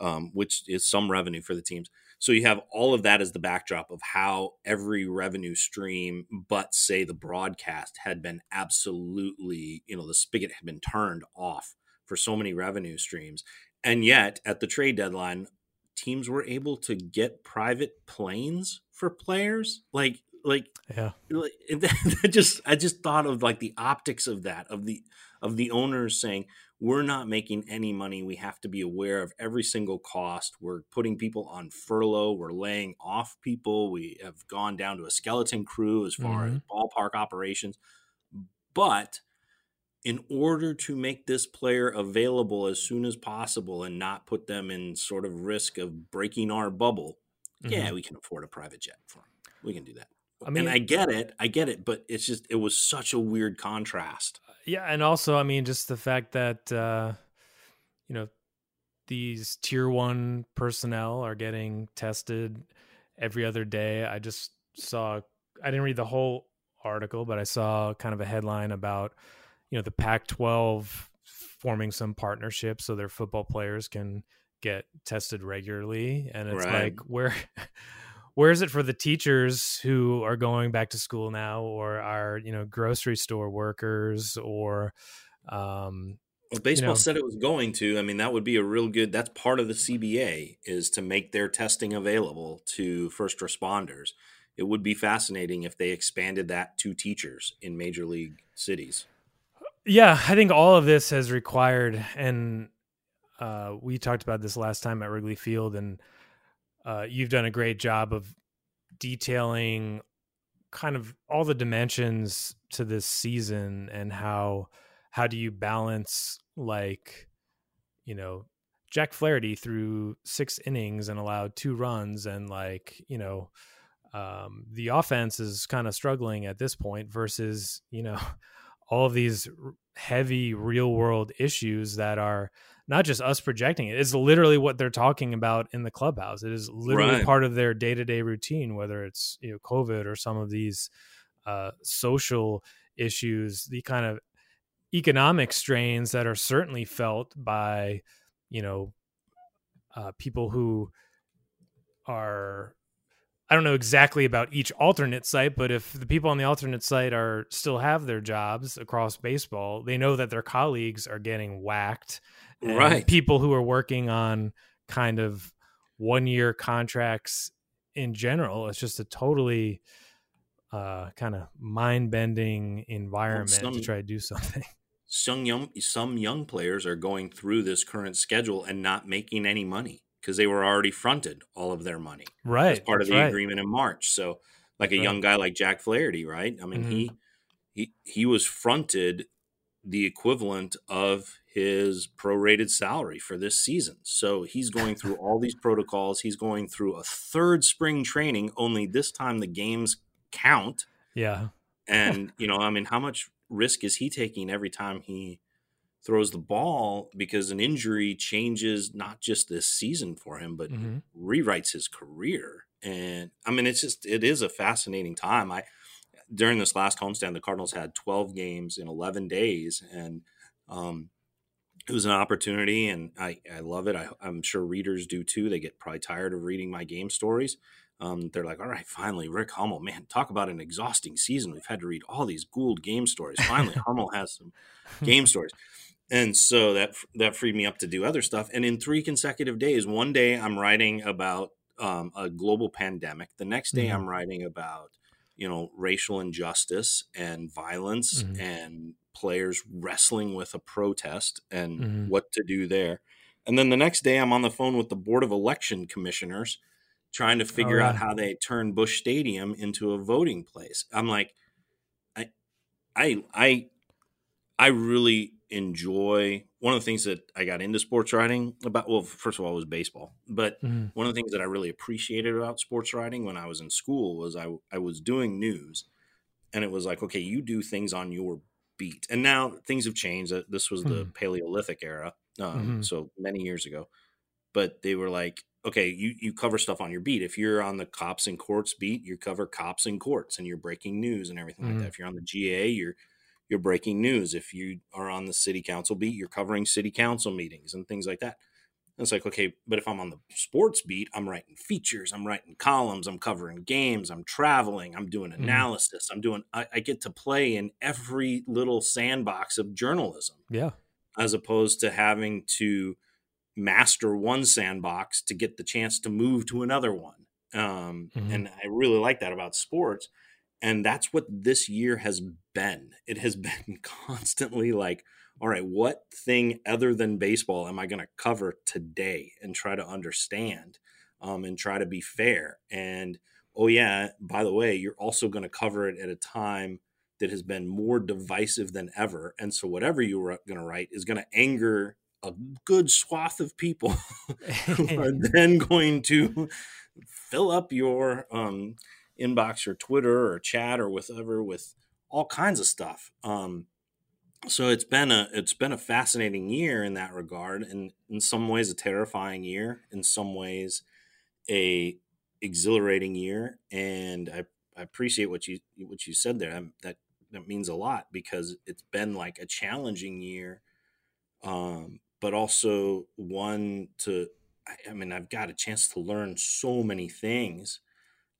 yeah. um, which is some revenue for the teams. So you have all of that as the backdrop of how every revenue stream, but say the broadcast had been absolutely, you know, the spigot had been turned off for so many revenue streams, and yet at the trade deadline, teams were able to get private planes for players. Like, like, yeah, like, that just I just thought of like the optics of that of the of the owners saying we're not making any money. We have to be aware of every single cost. We're putting people on furlough. We're laying off people. We have gone down to a skeleton crew as far mm-hmm. as ballpark operations. But in order to make this player available as soon as possible and not put them in sort of risk of breaking our bubble, mm-hmm. yeah, we can afford a private jet for him. We can do that. I mean, and I get it, I get it, but it's just it was such a weird contrast. Yeah, and also, I mean, just the fact that uh, you know these tier one personnel are getting tested every other day. I just saw, I didn't read the whole article, but I saw kind of a headline about you know the Pac-12 forming some partnerships so their football players can get tested regularly, and it's right. like where. where is it for the teachers who are going back to school now or are you know grocery store workers or um well, baseball you know, said it was going to i mean that would be a real good that's part of the cba is to make their testing available to first responders. It would be fascinating if they expanded that to teachers in major league cities. Yeah i think all of this has required and uh, we talked about this last time at wrigley field and uh, you've done a great job of detailing kind of all the dimensions to this season and how how do you balance like you know Jack Flaherty threw six innings and allowed two runs and like you know um, the offense is kind of struggling at this point versus you know all of these heavy real world issues that are not just us projecting it it's literally what they're talking about in the clubhouse it is literally right. part of their day-to-day routine whether it's you know covid or some of these uh, social issues the kind of economic strains that are certainly felt by you know uh, people who are I don't know exactly about each alternate site, but if the people on the alternate site are still have their jobs across baseball, they know that their colleagues are getting whacked right. people who are working on kind of one year contracts in general it's just a totally uh, kind of mind bending environment some, to try to do something. Some young some young players are going through this current schedule and not making any money because they were already fronted all of their money right as part of the right. agreement in march so like a right. young guy like jack flaherty right i mean mm-hmm. he he he was fronted the equivalent of his prorated salary for this season. So he's going through all these protocols. He's going through a third spring training, only this time the games count. Yeah. and, you know, I mean, how much risk is he taking every time he throws the ball because an injury changes not just this season for him, but mm-hmm. rewrites his career. And I mean, it's just, it is a fascinating time. I, during this last homestand, the Cardinals had 12 games in 11 days. And, um, it was an opportunity and I, I love it. I, am sure readers do too. They get probably tired of reading my game stories. Um, they're like, all right, finally, Rick Hummel, man, talk about an exhausting season. We've had to read all these Goold game stories. Finally, Hummel has some game stories. And so that that freed me up to do other stuff. And in three consecutive days, one day I'm writing about um, a global pandemic. The next day mm-hmm. I'm writing about you know racial injustice and violence mm-hmm. and players wrestling with a protest and mm-hmm. what to do there. And then the next day, I'm on the phone with the Board of Election Commissioners trying to figure right. out how they turn Busch Stadium into a voting place. I'm like, I, I, I, I really enjoy one of the things that I got into sports writing about. Well, first of all, was baseball, but mm-hmm. one of the things that I really appreciated about sports writing when I was in school was I I was doing news, and it was like, okay, you do things on your beat. And now things have changed. Uh, this was the mm-hmm. Paleolithic era, um, mm-hmm. so many years ago. But they were like, okay, you you cover stuff on your beat. If you're on the cops and courts beat, you cover cops and courts, and you're breaking news and everything mm-hmm. like that. If you're on the GA, you're you're breaking news. If you are on the city council beat, you're covering city council meetings and things like that. It's like, okay, but if I'm on the sports beat, I'm writing features, I'm writing columns, I'm covering games, I'm traveling, I'm doing mm-hmm. analysis. I'm doing, I, I, get to play in every little sandbox of journalism. Yeah. As opposed to having to master one sandbox to get the chance to move to another one. Um, Mhm. And I really like that about sports. And that's what this year has been. It has been constantly like, all right, what thing other than baseball am I going to cover today and try to understand um, and try to be fair? And oh, yeah, by the way, you're also going to cover it at a time that has been more divisive than ever. And so, whatever you are going to write is going to anger a good swath of people who are then going to fill up your um, inbox or Twitter or chat or whatever with all kinds of stuff. Um, so it's been a it's been a fascinating year in that regard, and in some ways a terrifying year, in some ways a exhilarating year. And I, I appreciate what you what you said there. That that means a lot because it's been like a challenging year, um, but also one to I, I mean I've got a chance to learn so many things,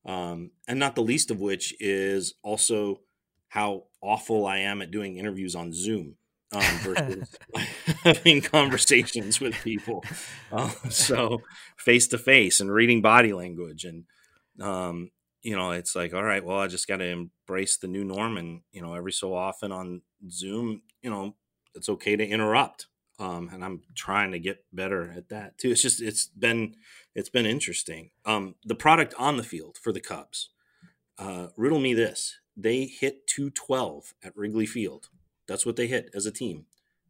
um, and not the least of which is also how awful I am at doing interviews on Zoom um, versus having conversations with people. Um, so face to face and reading body language and um, you know it's like all right well I just got to embrace the new norm and you know every so often on Zoom you know it's okay to interrupt um, and I'm trying to get better at that too. It's just it's been it's been interesting. Um, the product on the field for the Cubs. Uh, riddle me this: they hit 212 at Wrigley Field. That's what they hit as a team.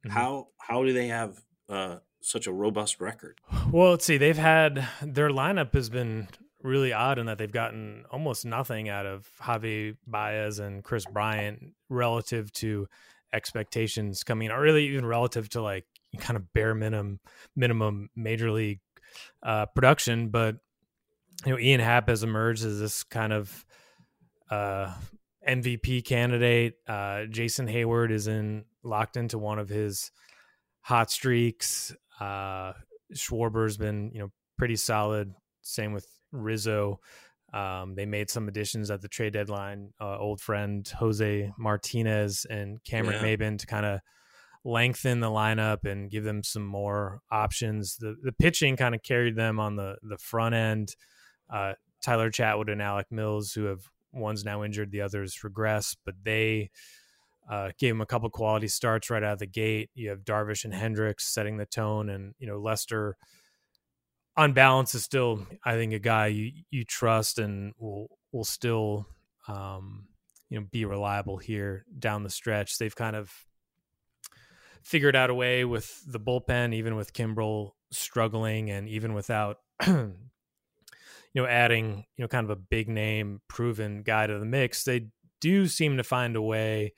Mhm. How how do they have uh, such a robust record? Well, let's see. They've had their lineup has been really odd in that they've gotten almost nothing out of Javi Baez and Kris Bryant relative to expectations coming, or really even relative to like kind of bare minimum minimum major league uh, production. But you know, Ian Happ has emerged as this kind of uh, MVP candidate. Uh, Jason Heyward is in locked into one of his hot streaks. Uh, Schwarber's been, you know, pretty solid. Same with Rizzo. Um, they made some additions at the trade deadline. Uh, old friend Jose Martinez and Cameron Yeah. Maybin to kind of lengthen the lineup and give them some more options. The the pitching kind of carried them on the the front end. Uh, Tyler Chatwood and Alec Mills, who have one's now injured, the others regressed, but they uh, gave him a couple quality starts right out of the gate. You have Darvish and Hendricks setting the tone, and you know Lester on balance is still, I think, a guy you you trust and will will still um, you know be reliable here down the stretch. They've kind of figured out a way with the bullpen, even with Kimbrel struggling, and even without you know adding you know kind of a big name proven guy to the mix. They do seem to find a way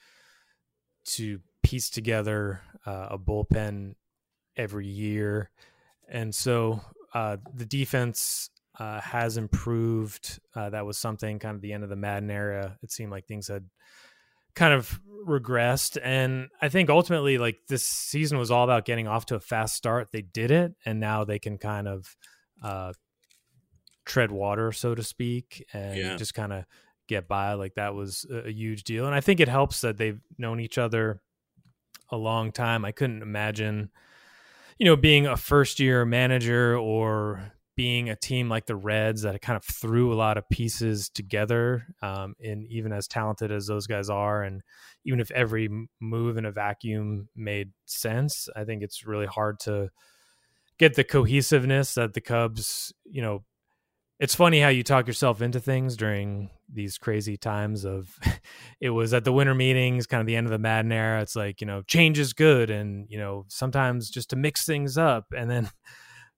to piece together uh, a bullpen every year, and so uh, the defense uh, has improved. Uh, that was something kind of the end of the Maddon era. It seemed like things had kind of regressed, and I think ultimately, like this season was all about getting off to a fast start. They did it, and now they can kind of uh, tread water, so to speak, and Yeah. just kind of get by. Like that was a, a huge deal, and I think it helps that they've known each other a long time. I couldn't imagine, you know, being a first year manager or being a team like the Reds that kind of threw a lot of pieces together. Um, and even as talented as those guys are, and even if every move in a vacuum made sense, I think it's really hard to get the cohesiveness that the Cubs, you know, it's funny how you talk yourself into things during these crazy times of it was at the winter meetings kind of the end of the maddon era it's like you know change is good and you know sometimes just to mix things up and then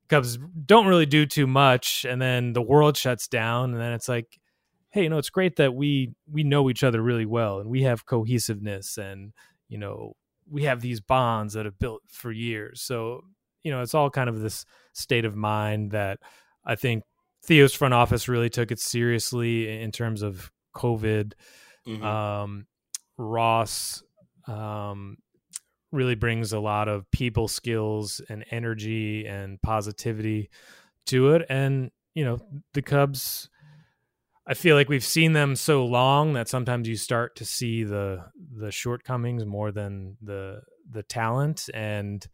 cubs don't really do too much and then the world shuts down and then it's like hey you know it's great that we we know each other really well and we have cohesiveness and you know we have these bonds that have built for years so you know it's all kind of this state of mind that i think Theo's front office really took it seriously in terms of COVID. Mhm. Um, Ross um, really brings a lot of people skills and energy and positivity to it. And, you know, the Cubs, I feel like we've seen them so long that sometimes you start to see the the shortcomings more than the the talent. And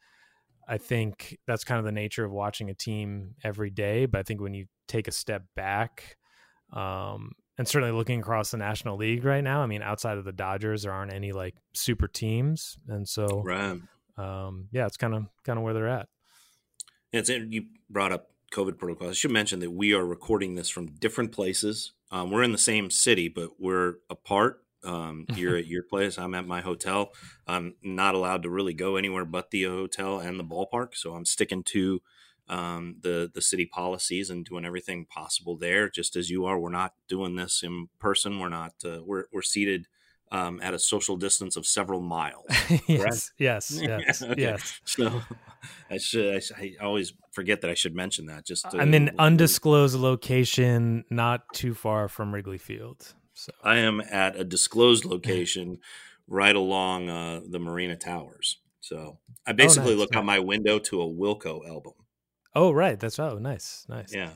I think that's kind of the nature of watching a team every day. But I think when you take a step back, um, and certainly looking across the National League right now, I mean, outside of the Dodgers, there aren't any like super teams, and so right. um, yeah, it's kind of kind of where they're at. It's you brought up COVID protocols. I should mention that we are recording this from different places. Um, we're in the same city, but we're apart. Um, you're at your place. I'm at my hotel. I'm not allowed to really go anywhere but the hotel and the ballpark, so I'm sticking to um, the the city policies and doing everything possible there. Just as you are, we're not doing this in person. We're not. Uh, we're we're seated um, at a social distance of several miles. yes, yes, yes, okay. yes. So I should. I, I, always forget that I should mention that. Just to, I'm in undisclosed location, not too far from Wrigley Field. So I am at a disclosed location, right along uh, the Marina Towers. So I basically oh, nice, look nice. out my window to a Wilco album. Oh, right. That's oh, nice, nice. Yeah.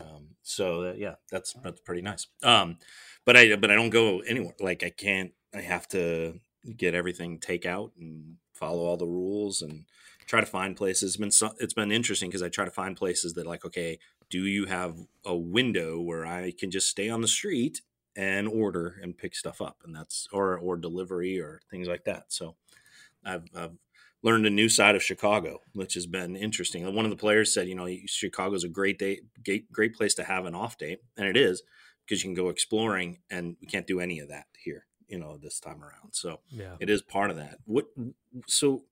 Um, so yeah, that's that's pretty nice. Um, but I but I don't go anywhere. Like I can't. I have to get everything takeout and follow all the rules and try to find places. It's been so, it's been interesting because I try to find places that like okay, do you have a window where I can just stay on the street and order and pick stuff up, and that's or or delivery or things like that. So I've, I've learned a new side of Chicago, which has been interesting. One of the players said, you know, Chicago's a great day, great, great place to have an off day, and it is because you can go exploring, and we can't do any of that here, you know, this time around. So yeah. it is part of that. What? So,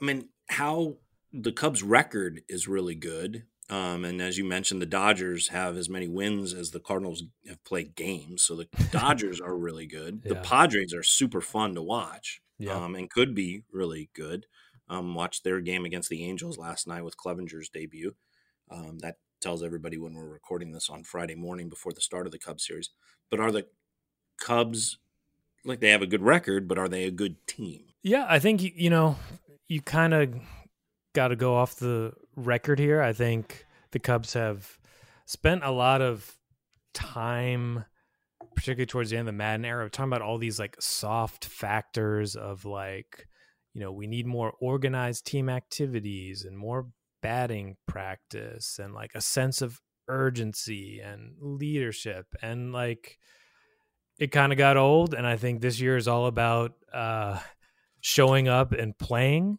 I mean, how the Cubs' record is really good. Um, and as you mentioned, the Dodgers have as many wins as the Cardinals have played games. So the Dodgers are really good. The Padres are super fun to watch yeah. um, and could be really good. Um, watched their game against the Angels last night with Clevinger's debut. Um, that tells everybody when we're recording this on Friday morning before the start of the Cubs series. But are the Cubs like they have a good record, but are they a good team? Yeah, I think you know you kind of got to go off the record here. I think the Cubs have spent a lot of time particularly towards the end of the Maddon era, talking about all these like soft factors of like, you know, we need more organized team activities and more batting practice and like a sense of urgency and leadership. And like it kind of got old and i think this year is all about uh showing up and playing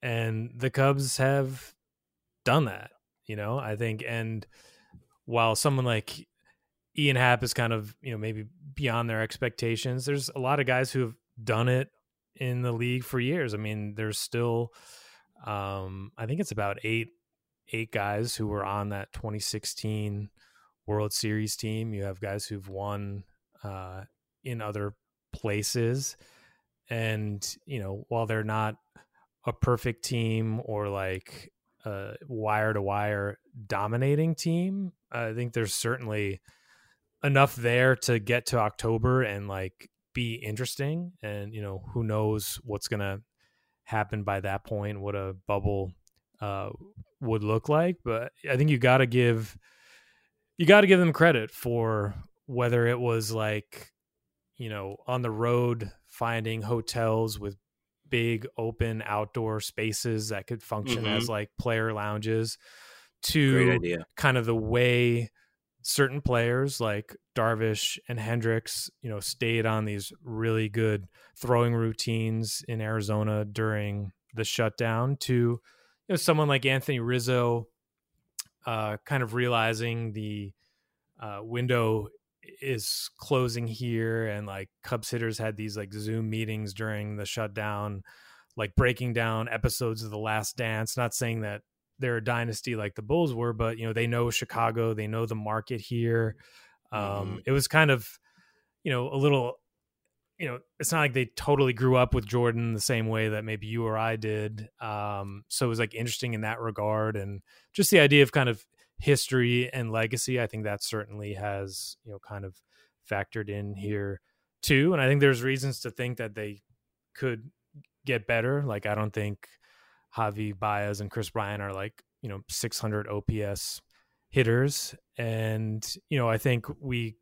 and the cubs have done that you know? I think and while someone like Ian Happ is kind of, you know, maybe beyond their expectations. There's a lot of guys who have done it in the league for years. I mean, there's still um I think it's about 8 8 guys who were on that 2016 World Series team. You have guys who've won uh in other places and, you know, while they're not a perfect team or like a wire to wire dominating team, I think there's certainly enough there to get to October and like be interesting. And you know, who knows what's gonna happen by that point? What a bubble uh, would look like. But I think you got to give you got to give them credit for whether it was like you know on the road finding hotels with big open outdoor spaces that could function mm-hmm. as like player lounges to kind of the way certain players like Darvish and Hendricks, you know, stayed on these really good throwing routines in Arizona during the shutdown to you know someone like Anthony Rizzo uh, kind of realizing the uh, window is closing here and like Cubs hitters had these like Zoom meetings during the shutdown like breaking down episodes of the last dance. Not saying that they're a dynasty like the Bulls were, but you know they know Chicago, they know the market here. Um, mm-hmm. It was kind of, you know, a little, you know, it's not like they totally grew up with Jordan the same way that maybe you or I did. Um, so it was like interesting in that regard, and just the idea of kind of history and legacy. I think that certainly has you know kind of factored in here too, and I think there's reasons to think that they could get better. Like I don't think Javi Baez and Kris Bryant are like, you know, 600 OPS hitters. And, you know, I think we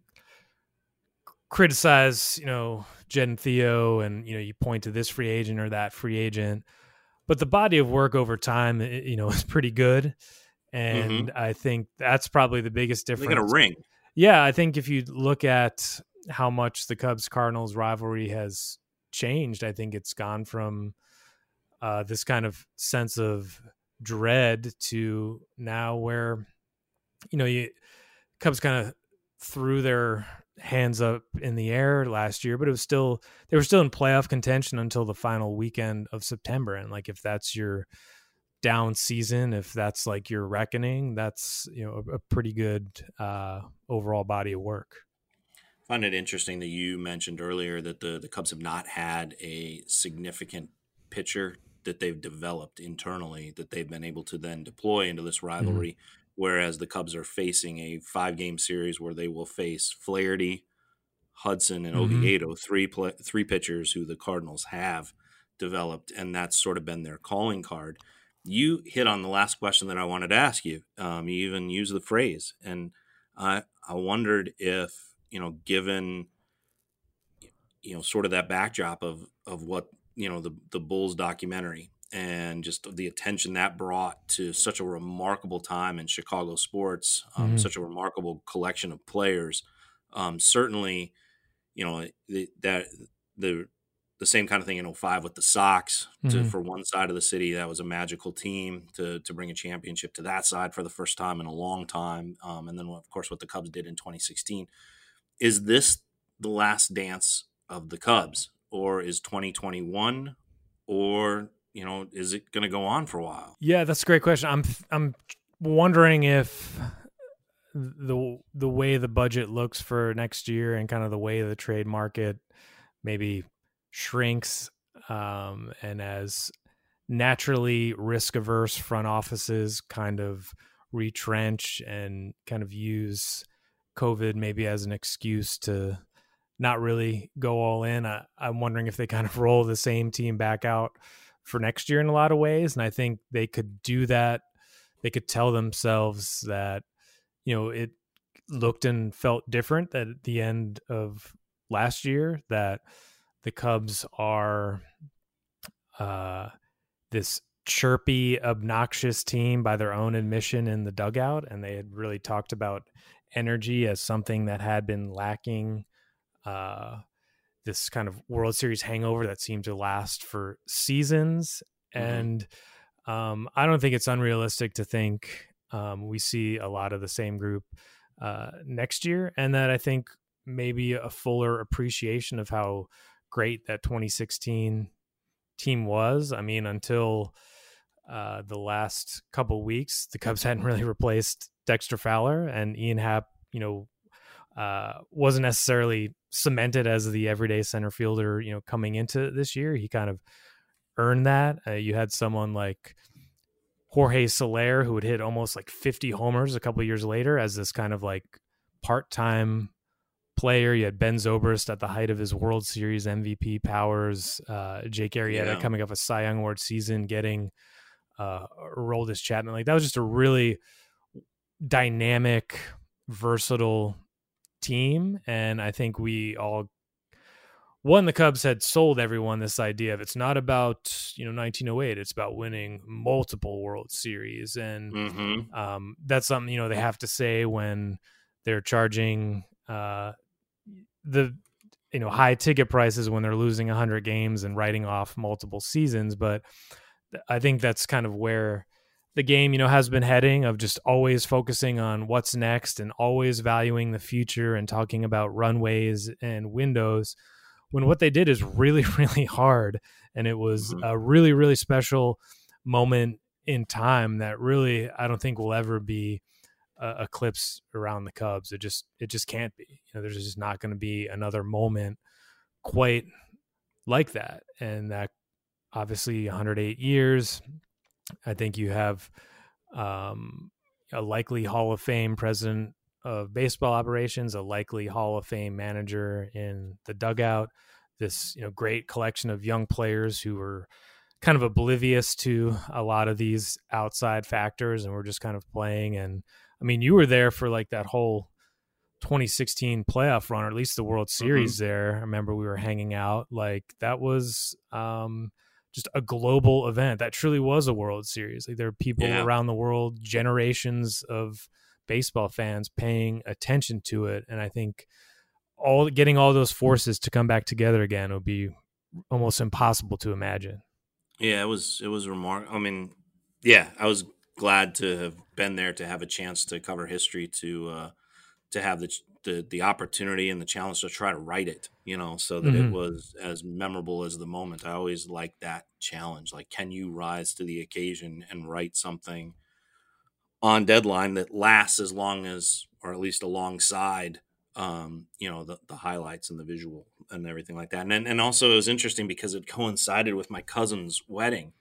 criticize, you know, Jed Theo and, you know, you point to this free agent or that free agent. but the body of work over time, you know, is pretty good. And mm-hmm. I think that's probably the biggest difference. They got a ring. Yeah, I think if you look at how much the Cubs Cardinals rivalry has changed, I think it's gone from uh, this kind of sense of dread to now where you know you Cubs kind of threw their hands up in the air last year, but it was still they were still in playoff contention until the final weekend of September. And like if that's your down season, if that's like your reckoning, that's you know a, a pretty good uh, overall body of work. I find it interesting that you mentioned earlier that the the Cubs have not had a significant pitcher that they've developed internally that they've been able to then deploy into this mm-hmm. rivalry. Mm-hmm whereas the Cubs are facing a five game series where they will face Flaherty, Hudson, and mm-hmm. Oviedo, three play, three pitchers who the Cardinals have developed, and that's sort of been their calling card. You hit on the last question that I wanted to ask you. Um, you even used the phrase, and I I wondered if you know, given you know, sort of that backdrop of of what you know the the Bulls documentary and just the attention that brought to such a remarkable time in Chicago sports, um, mm-hmm. such a remarkable collection of players. Um, certainly, you know the, that the the same kind of thing in 05 with the Sox. To, mm-hmm. For one side of the city, that was a magical team to to bring a championship to that side for the first time in a long time. Um, and then, of course, what the Cubs did in 2016. Is this the last dance of the Cubs, or is 2021, or you know, is it going to go on for a while? Yeah, that's a great question. I'm I'm wondering if the the way the budget looks for next year and kind of the way the trade market maybe shrinks um, and as naturally risk averse front offices kind of retrench and kind of use COVID maybe as an excuse to not really go all in. I, I'm wondering if they kind of roll the same team back out for next year in a lot of ways. And I think they could do that. They could tell themselves that, you know, it looked and felt different at the end of last year, that the Cubs are uh, this chirpy, obnoxious team by their own admission in the dugout. And they had really talked about energy as something that had been lacking uh, this kind of World Series hangover that seemed to last for seasons. Mm-hmm. And um, I don't think it's unrealistic to think um, we see a lot of the same group uh, next year, and that I think maybe a fuller appreciation of how great that 2016 team was. I mean, until uh, the last couple weeks, the Cubs hadn't really replaced Dexter Fowler, and Ian Happ, you know, uh, wasn't necessarily cemented as the everyday center fielder, you know, coming into this year. He kind of earned that. Uh, you had someone like Jorge Soler who would hit almost like 50 homers a couple years later as this kind of like part-time player. You had Ben Zobrist at the height of his World Series MVP powers. Uh, Jake Arrieta yeah. coming off a Cy Young Award season, getting uh, Aroldis Chapman. Like that was just a really dynamic, versatile team. And I think we all one, the Cubs had sold everyone this idea of it's not about you know 1908, it's about winning multiple World Series, and mm-hmm. um, that's something you know they have to say when they're charging uh, the you know high ticket prices when they're losing 100 games and writing off multiple seasons. But I think that's kind of where the game, you know, has been heading of just always focusing on what's next and always valuing the future and talking about runways and windows when what they did is really, really hard. And it was mm-hmm. a really, really special moment in time that really I don't think will ever be uh, eclipsed around the Cubs. It just it just can't be. You know, there's just not going to be another moment quite like that. And that obviously 108 years I think you have um, a likely Hall of Fame president of baseball operations, a likely Hall of Fame manager in the dugout. This you know great collection of young players who were kind of oblivious to a lot of these outside factors and we're just kind of playing. And I mean, you were there for like that whole 2016 playoff run, or at least the World mm-hmm. Series. Mm-hmm. There, I remember we were hanging out. Like that was. um just a global event that truly was a World Series. Like there are people Yeah. around the world, generations of baseball fans paying attention to it, and I think all getting all those forces to come back together again would be almost impossible to imagine. Yeah, it was it was remarkable. I mean, yeah, I was glad to have been there to have a chance to cover history to uh, to have the, the the opportunity and the challenge to try to write it. You know, so that Mhm. it was as memorable as the moment. I always like that challenge. Like, can you rise to the occasion and write something on deadline that lasts as long as, or at least alongside, um, you know, the, the highlights and the visual and everything like that. And and also it was interesting because it coincided with my cousin's wedding.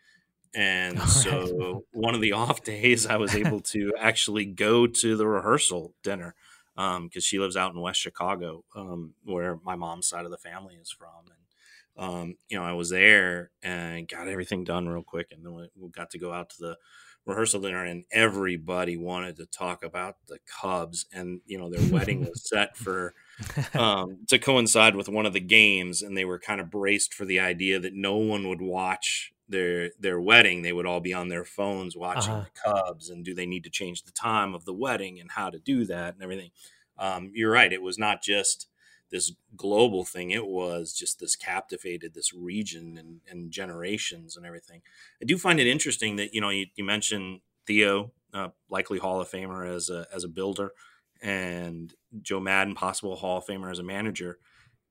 And All right. so one of the off days I was able to actually go to the rehearsal dinner because she lives out in West Chicago, um, where my mom's side of the family is from. And, um, you know, I was there and got everything done real quick. And then we, we got to go out to the rehearsal dinner and everybody wanted to talk about the Cubs and, you know, their wedding was set for um, to coincide with one of the games, and they were kind of braced for the idea that no one would watch their their wedding. They would all be on their phones watching Uh-huh. the Cubs, and do they need to change the time of the wedding and how to do that and everything. Um, you're right; it was not just this global thing; it was just this captivated this region and, and generations and everything. I do find it interesting that you know you, you mentioned Theo, uh, likely Hall of Famer as a as a builder, and Joe Maddon, possible Hall of Famer as a manager,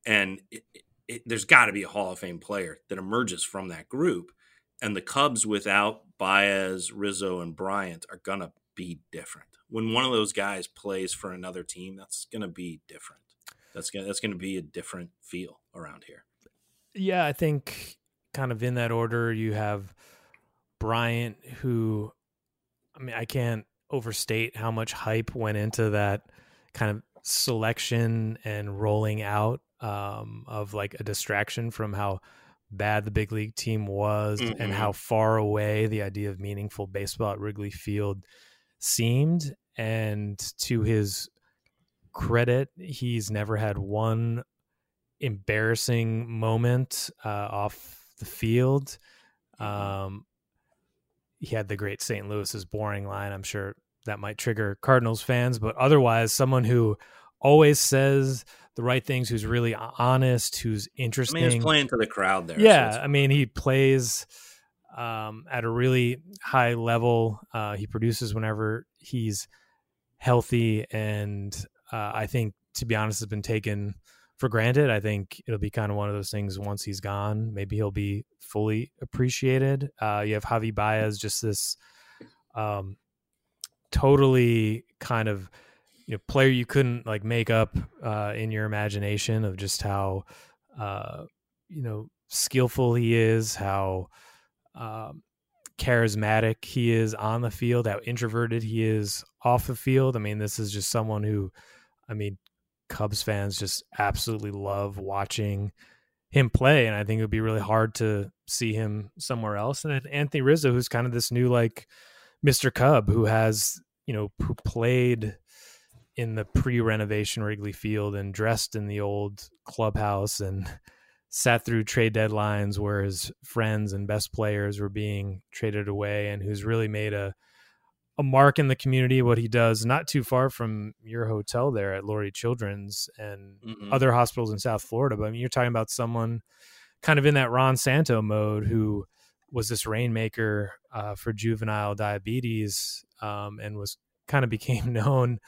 and it, it, there's got to be a Hall of Fame player that emerges from that group. And the Cubs without Baez, Rizzo, and Bryant are gonna be different. When one of those guys plays for another team, that's gonna be different. That's gonna that's gonna be a different feel around here. Yeah, I think kind of in that order, you have Bryant, who, I mean, I can't overstate how much hype went into that kind of selection and rolling out um, of like a distraction from how bad the big league team was Mhm. and how far away the idea of meaningful baseball at Wrigley Field seemed. And to his credit, he's never had one embarrassing moment uh, off the field. Um, he had the great St. Louis's boring line. I'm sure that might trigger Cardinals fans, but otherwise, someone who always says the right things, who's really honest, who's I interesting. mean, he's playing to the crowd there. Yeah, it's- I mean, he plays um, at a really high level. Uh, he produces whenever he's healthy, and uh, I think, to be honest, has been taken for granted. I think it'll be kind of one of those things. Once he's gone, maybe he'll be fully appreciated. Uh, you have Javi Baez, just this um, totally kind of you know player you couldn't like make up uh, in your imagination of just how uh, you know skillful he is, how um, charismatic he is on the field, how introverted he is off the field. I mean, this is just someone who, I mean, Cubs fans just absolutely love watching him play, and I think it would be really hard to see him somewhere else. And Anthony Rizzo, who's kind of this new like Mr. Cub, who has you know who played in the pre-renovation Wrigley Field and dressed in the old clubhouse and sat through trade deadlines where his friends and best players were being traded away and who's really made a a mark in the community what he does not too far from your hotel there at Lurie Children's and Mhm. other hospitals in South Florida but I mean you're talking about someone kind of in that Ron Santo mode who was this rainmaker uh, for juvenile diabetes um, and was kind of became known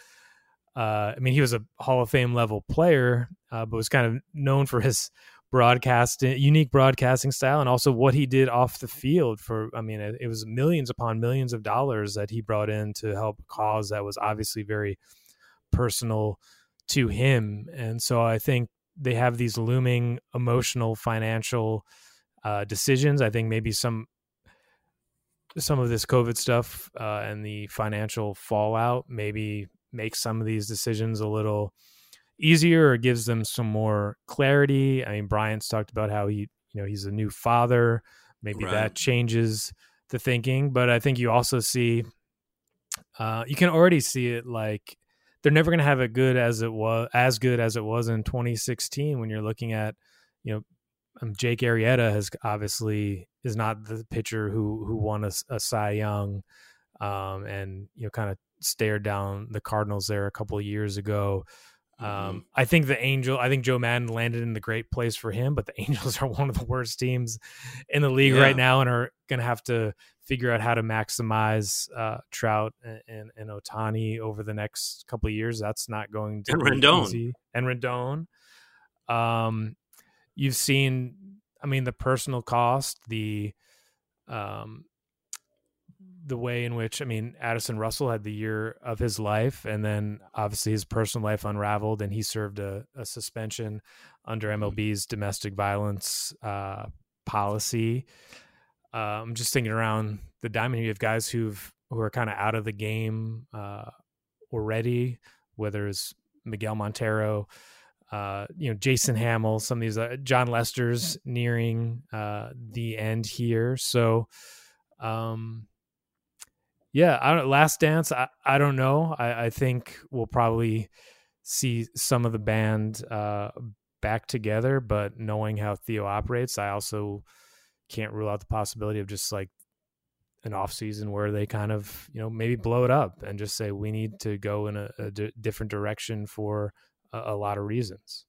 uh, I mean, he was a Hall of Fame level player, uh, but was kind of known for his broadcasting, unique broadcasting style, and also what he did off the field. For I mean, it, it was millions upon millions of dollars that he brought in to help a cause that was obviously very personal to him. And so I think they have these looming emotional, financial uh, decisions. I think maybe some some of this COVID stuff uh, and the financial fallout maybe makes some of these decisions a little easier or gives them some more clarity. I mean, Bryant's talked about how he, you know, he's a new father. Maybe Right. that changes the thinking, but I think you also see, uh, you can already see it like they're never going to have it good as it was, as good as it was in 2016 when you're looking at, you know, um, Jake Arrieta has obviously is not the pitcher who who won a, a Cy Young, um, and you know kind of stared down the Cardinals there a couple of years ago. Um, mm-hmm. I think the Angel, I think Joe Maddon landed in the great place for him, but the Angels are one of the worst teams in the league yeah. right now and are going to have to figure out how to maximize uh, Trout and, and, and, Ohtani over the next couple of years. That's not going to and be Rendon. easy. And Rendon. Um, you've seen, I mean, the personal cost, the um, the way in which I mean Addison Russell had the year of his life, and then obviously his personal life unraveled, and he served a, a suspension under MLB's mm-hmm. domestic violence uh, policy. Uh, I'm just thinking around the diamond. You have guys who've who are kind of out of the game uh, already, whether it's Miguel Montero, uh, you know, Jason Hammel, some of these uh, Jon Lester's nearing uh, the end here. So, um, yeah, I don't, Last Dance. I, I don't know. I, I think we'll probably see some of the band uh, back together, but knowing how Theo operates, I also can't rule out the possibility of just like an off season where they kind of you know maybe blow it up and just say we need to go in a, a d- different direction for a, a lot of reasons.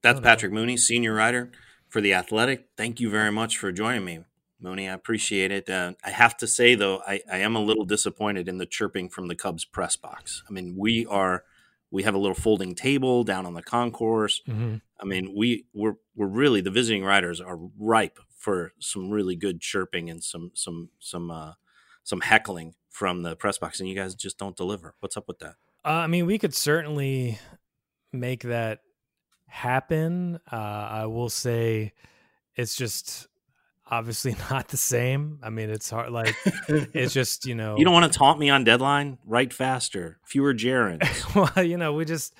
That's Patrick Mooney, senior writer for the Athletic. Thank you very much for joining me. Mooney, I appreciate it. Uh, I have to say, though, I, I, am a little disappointed in the chirping from the Cubs press box. I mean, we are we have a little folding table down on the concourse. Mm-hmm. I mean, we we're we're really the visiting writers are ripe for some really good chirping and some some some uh, some heckling from the press box, and you guys just don't deliver. What's up with that? Uh, I mean, we could certainly make that happen. Uh, I will say, it's just obviously not the same. I mean, it's hard. Like, it's just you know, you don't want to taunt me on deadline. Write faster, fewer gerunds. well, you know, we just.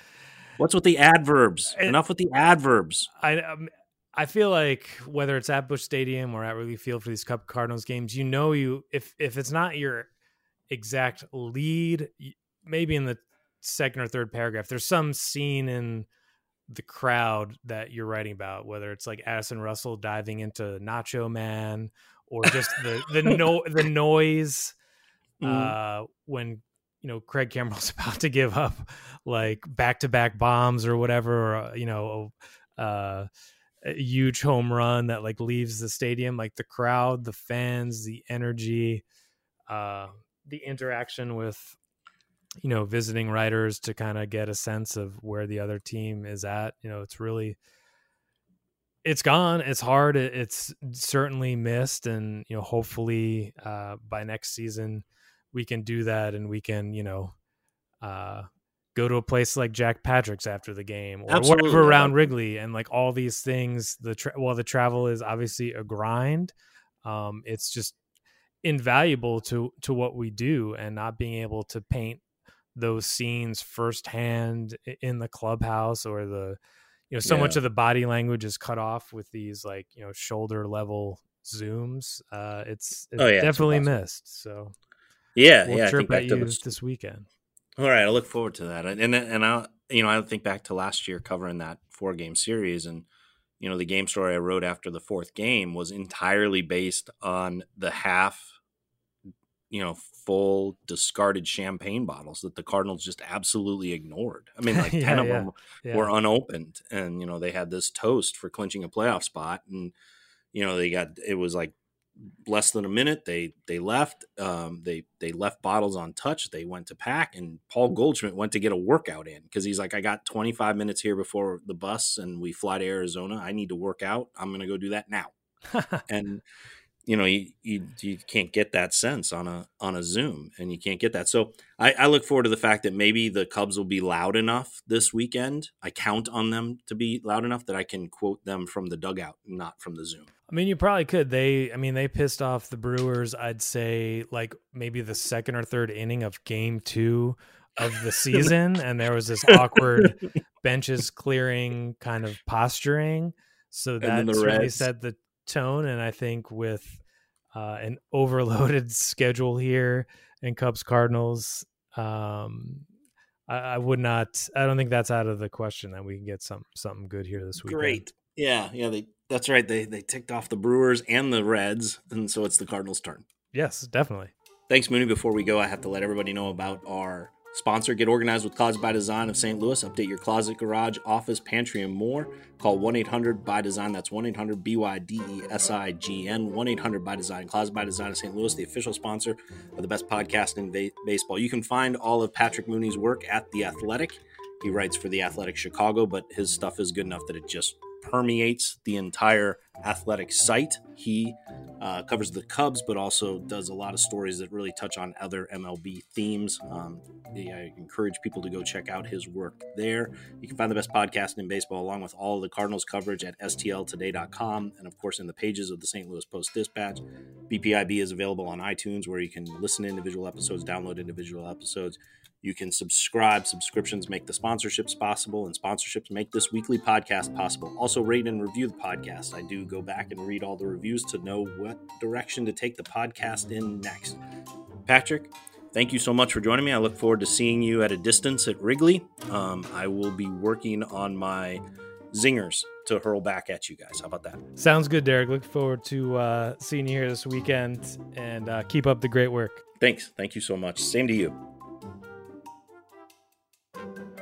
What's with the adverbs? It, Enough with the adverbs. I um, I feel like whether it's at Busch Stadium or at Wrigley Field for these Cup Cardinals games, you know, you if if it's not your exact lead, maybe in the second or third paragraph, there's some scene in the crowd that you're writing about, whether it's like Addison Russell diving into Nacho Man or just the the no the noise mm. uh, when you know Craig Kimbrel's about to give up like back to back bombs or whatever, or uh, you know. Uh, a huge home run that like leaves the stadium like the crowd the fans the energy uh the interaction with you know, visiting writers to kind of get a sense of where the other team is at. You know, it's really it's gone. It's hard. It's certainly missed, and you know, hopefully uh, by next season we can do that, and we can you know uh, go to a place like Jack Patrick's after the game, or Absolutely. whatever around Wrigley, and like all these things. The tra- well, the travel is obviously a grind. Um, it's just invaluable to to what we do, and not being able to paint those scenes firsthand in the clubhouse or the you know so yeah. much of the body language is cut off with these like you know shoulder level zooms uh it's, it's oh, yeah, definitely it's missed so yeah we'll yeah chirp at you the... this weekend all right i look forward to that and and i you know i think back to last year covering that four game series and you know the game story i wrote after the fourth game was entirely based on the half you know, full discarded champagne bottles that the Cardinals just absolutely ignored. I mean, like yeah, 10 of yeah, them yeah. were unopened and, you know, they had this toast for clinching a playoff spot. And, you know, they got, it was like less than a minute. They, they left, um, they, they left bottles on touch. They went to pack and Paul Goldschmidt went to get a workout in because he's like, I got 25 minutes here before the bus and we fly to Arizona. I need to work out. I'm going to go do that now. and, you know you, you, you can't get that sense on a on a zoom and you can't get that. So I, I look forward to the fact that maybe the cubs will be loud enough this weekend i count on them to be loud enough that i can quote them from the dugout not from the zoom. I mean you probably could. They i mean they pissed off the brewers i'd say like maybe the second or third inning of game two of the season and there was this awkward benches clearing kind of posturing. So that really set the tone, and I think with uh, an overloaded schedule here in Cubs Cardinals, um, I, I, would not. I don't think that's out of the question that we can get some something good here this week. Great. Yeah, yeah, they that's right. They they ticked off the Brewers and the Reds, and so it's the Cardinals' turn. Yes, definitely. Thanks, Mooney. Before we go, I have to let everybody know about our sponsor. Get organized with Closet by Design of St. Louis. Update your closet, garage, office, pantry, and more. Call 1 800 by Design. That's 1 800 B Y D E S I G N. 1 800 by Design. Closet by Design of St. Louis, the official sponsor of the best podcast in ba- baseball. You can find all of Patrick Mooney's work at The Athletic. He writes for The Athletic Chicago, but his stuff is good enough that it just permeates the entire athletic site. He uh, covers the Cubs, but also does a lot of stories that really touch on other MLB themes. Um, I encourage people to go check out his work there. You can find the best podcast in baseball along with all the Cardinals coverage at stltoday.com and, of course, in the pages of the St. Louis Post Dispatch. BPIB is available on iTunes where you can listen to individual episodes, download individual episodes. You can subscribe. Subscriptions make the sponsorships possible, and sponsorships make this weekly podcast possible. Also, rate and review the podcast. I do go back and read all the reviews to know what direction to take the podcast in next. Patrick, thank you so much for joining me. I look forward to seeing you at a distance at Wrigley. Um, I will be working on my zingers to hurl back at you guys. How about that? Sounds good, Derrick. Look forward to uh, seeing you here this weekend and uh, keep up the great work. Thanks. Thank you so much. Same to you. Thank you.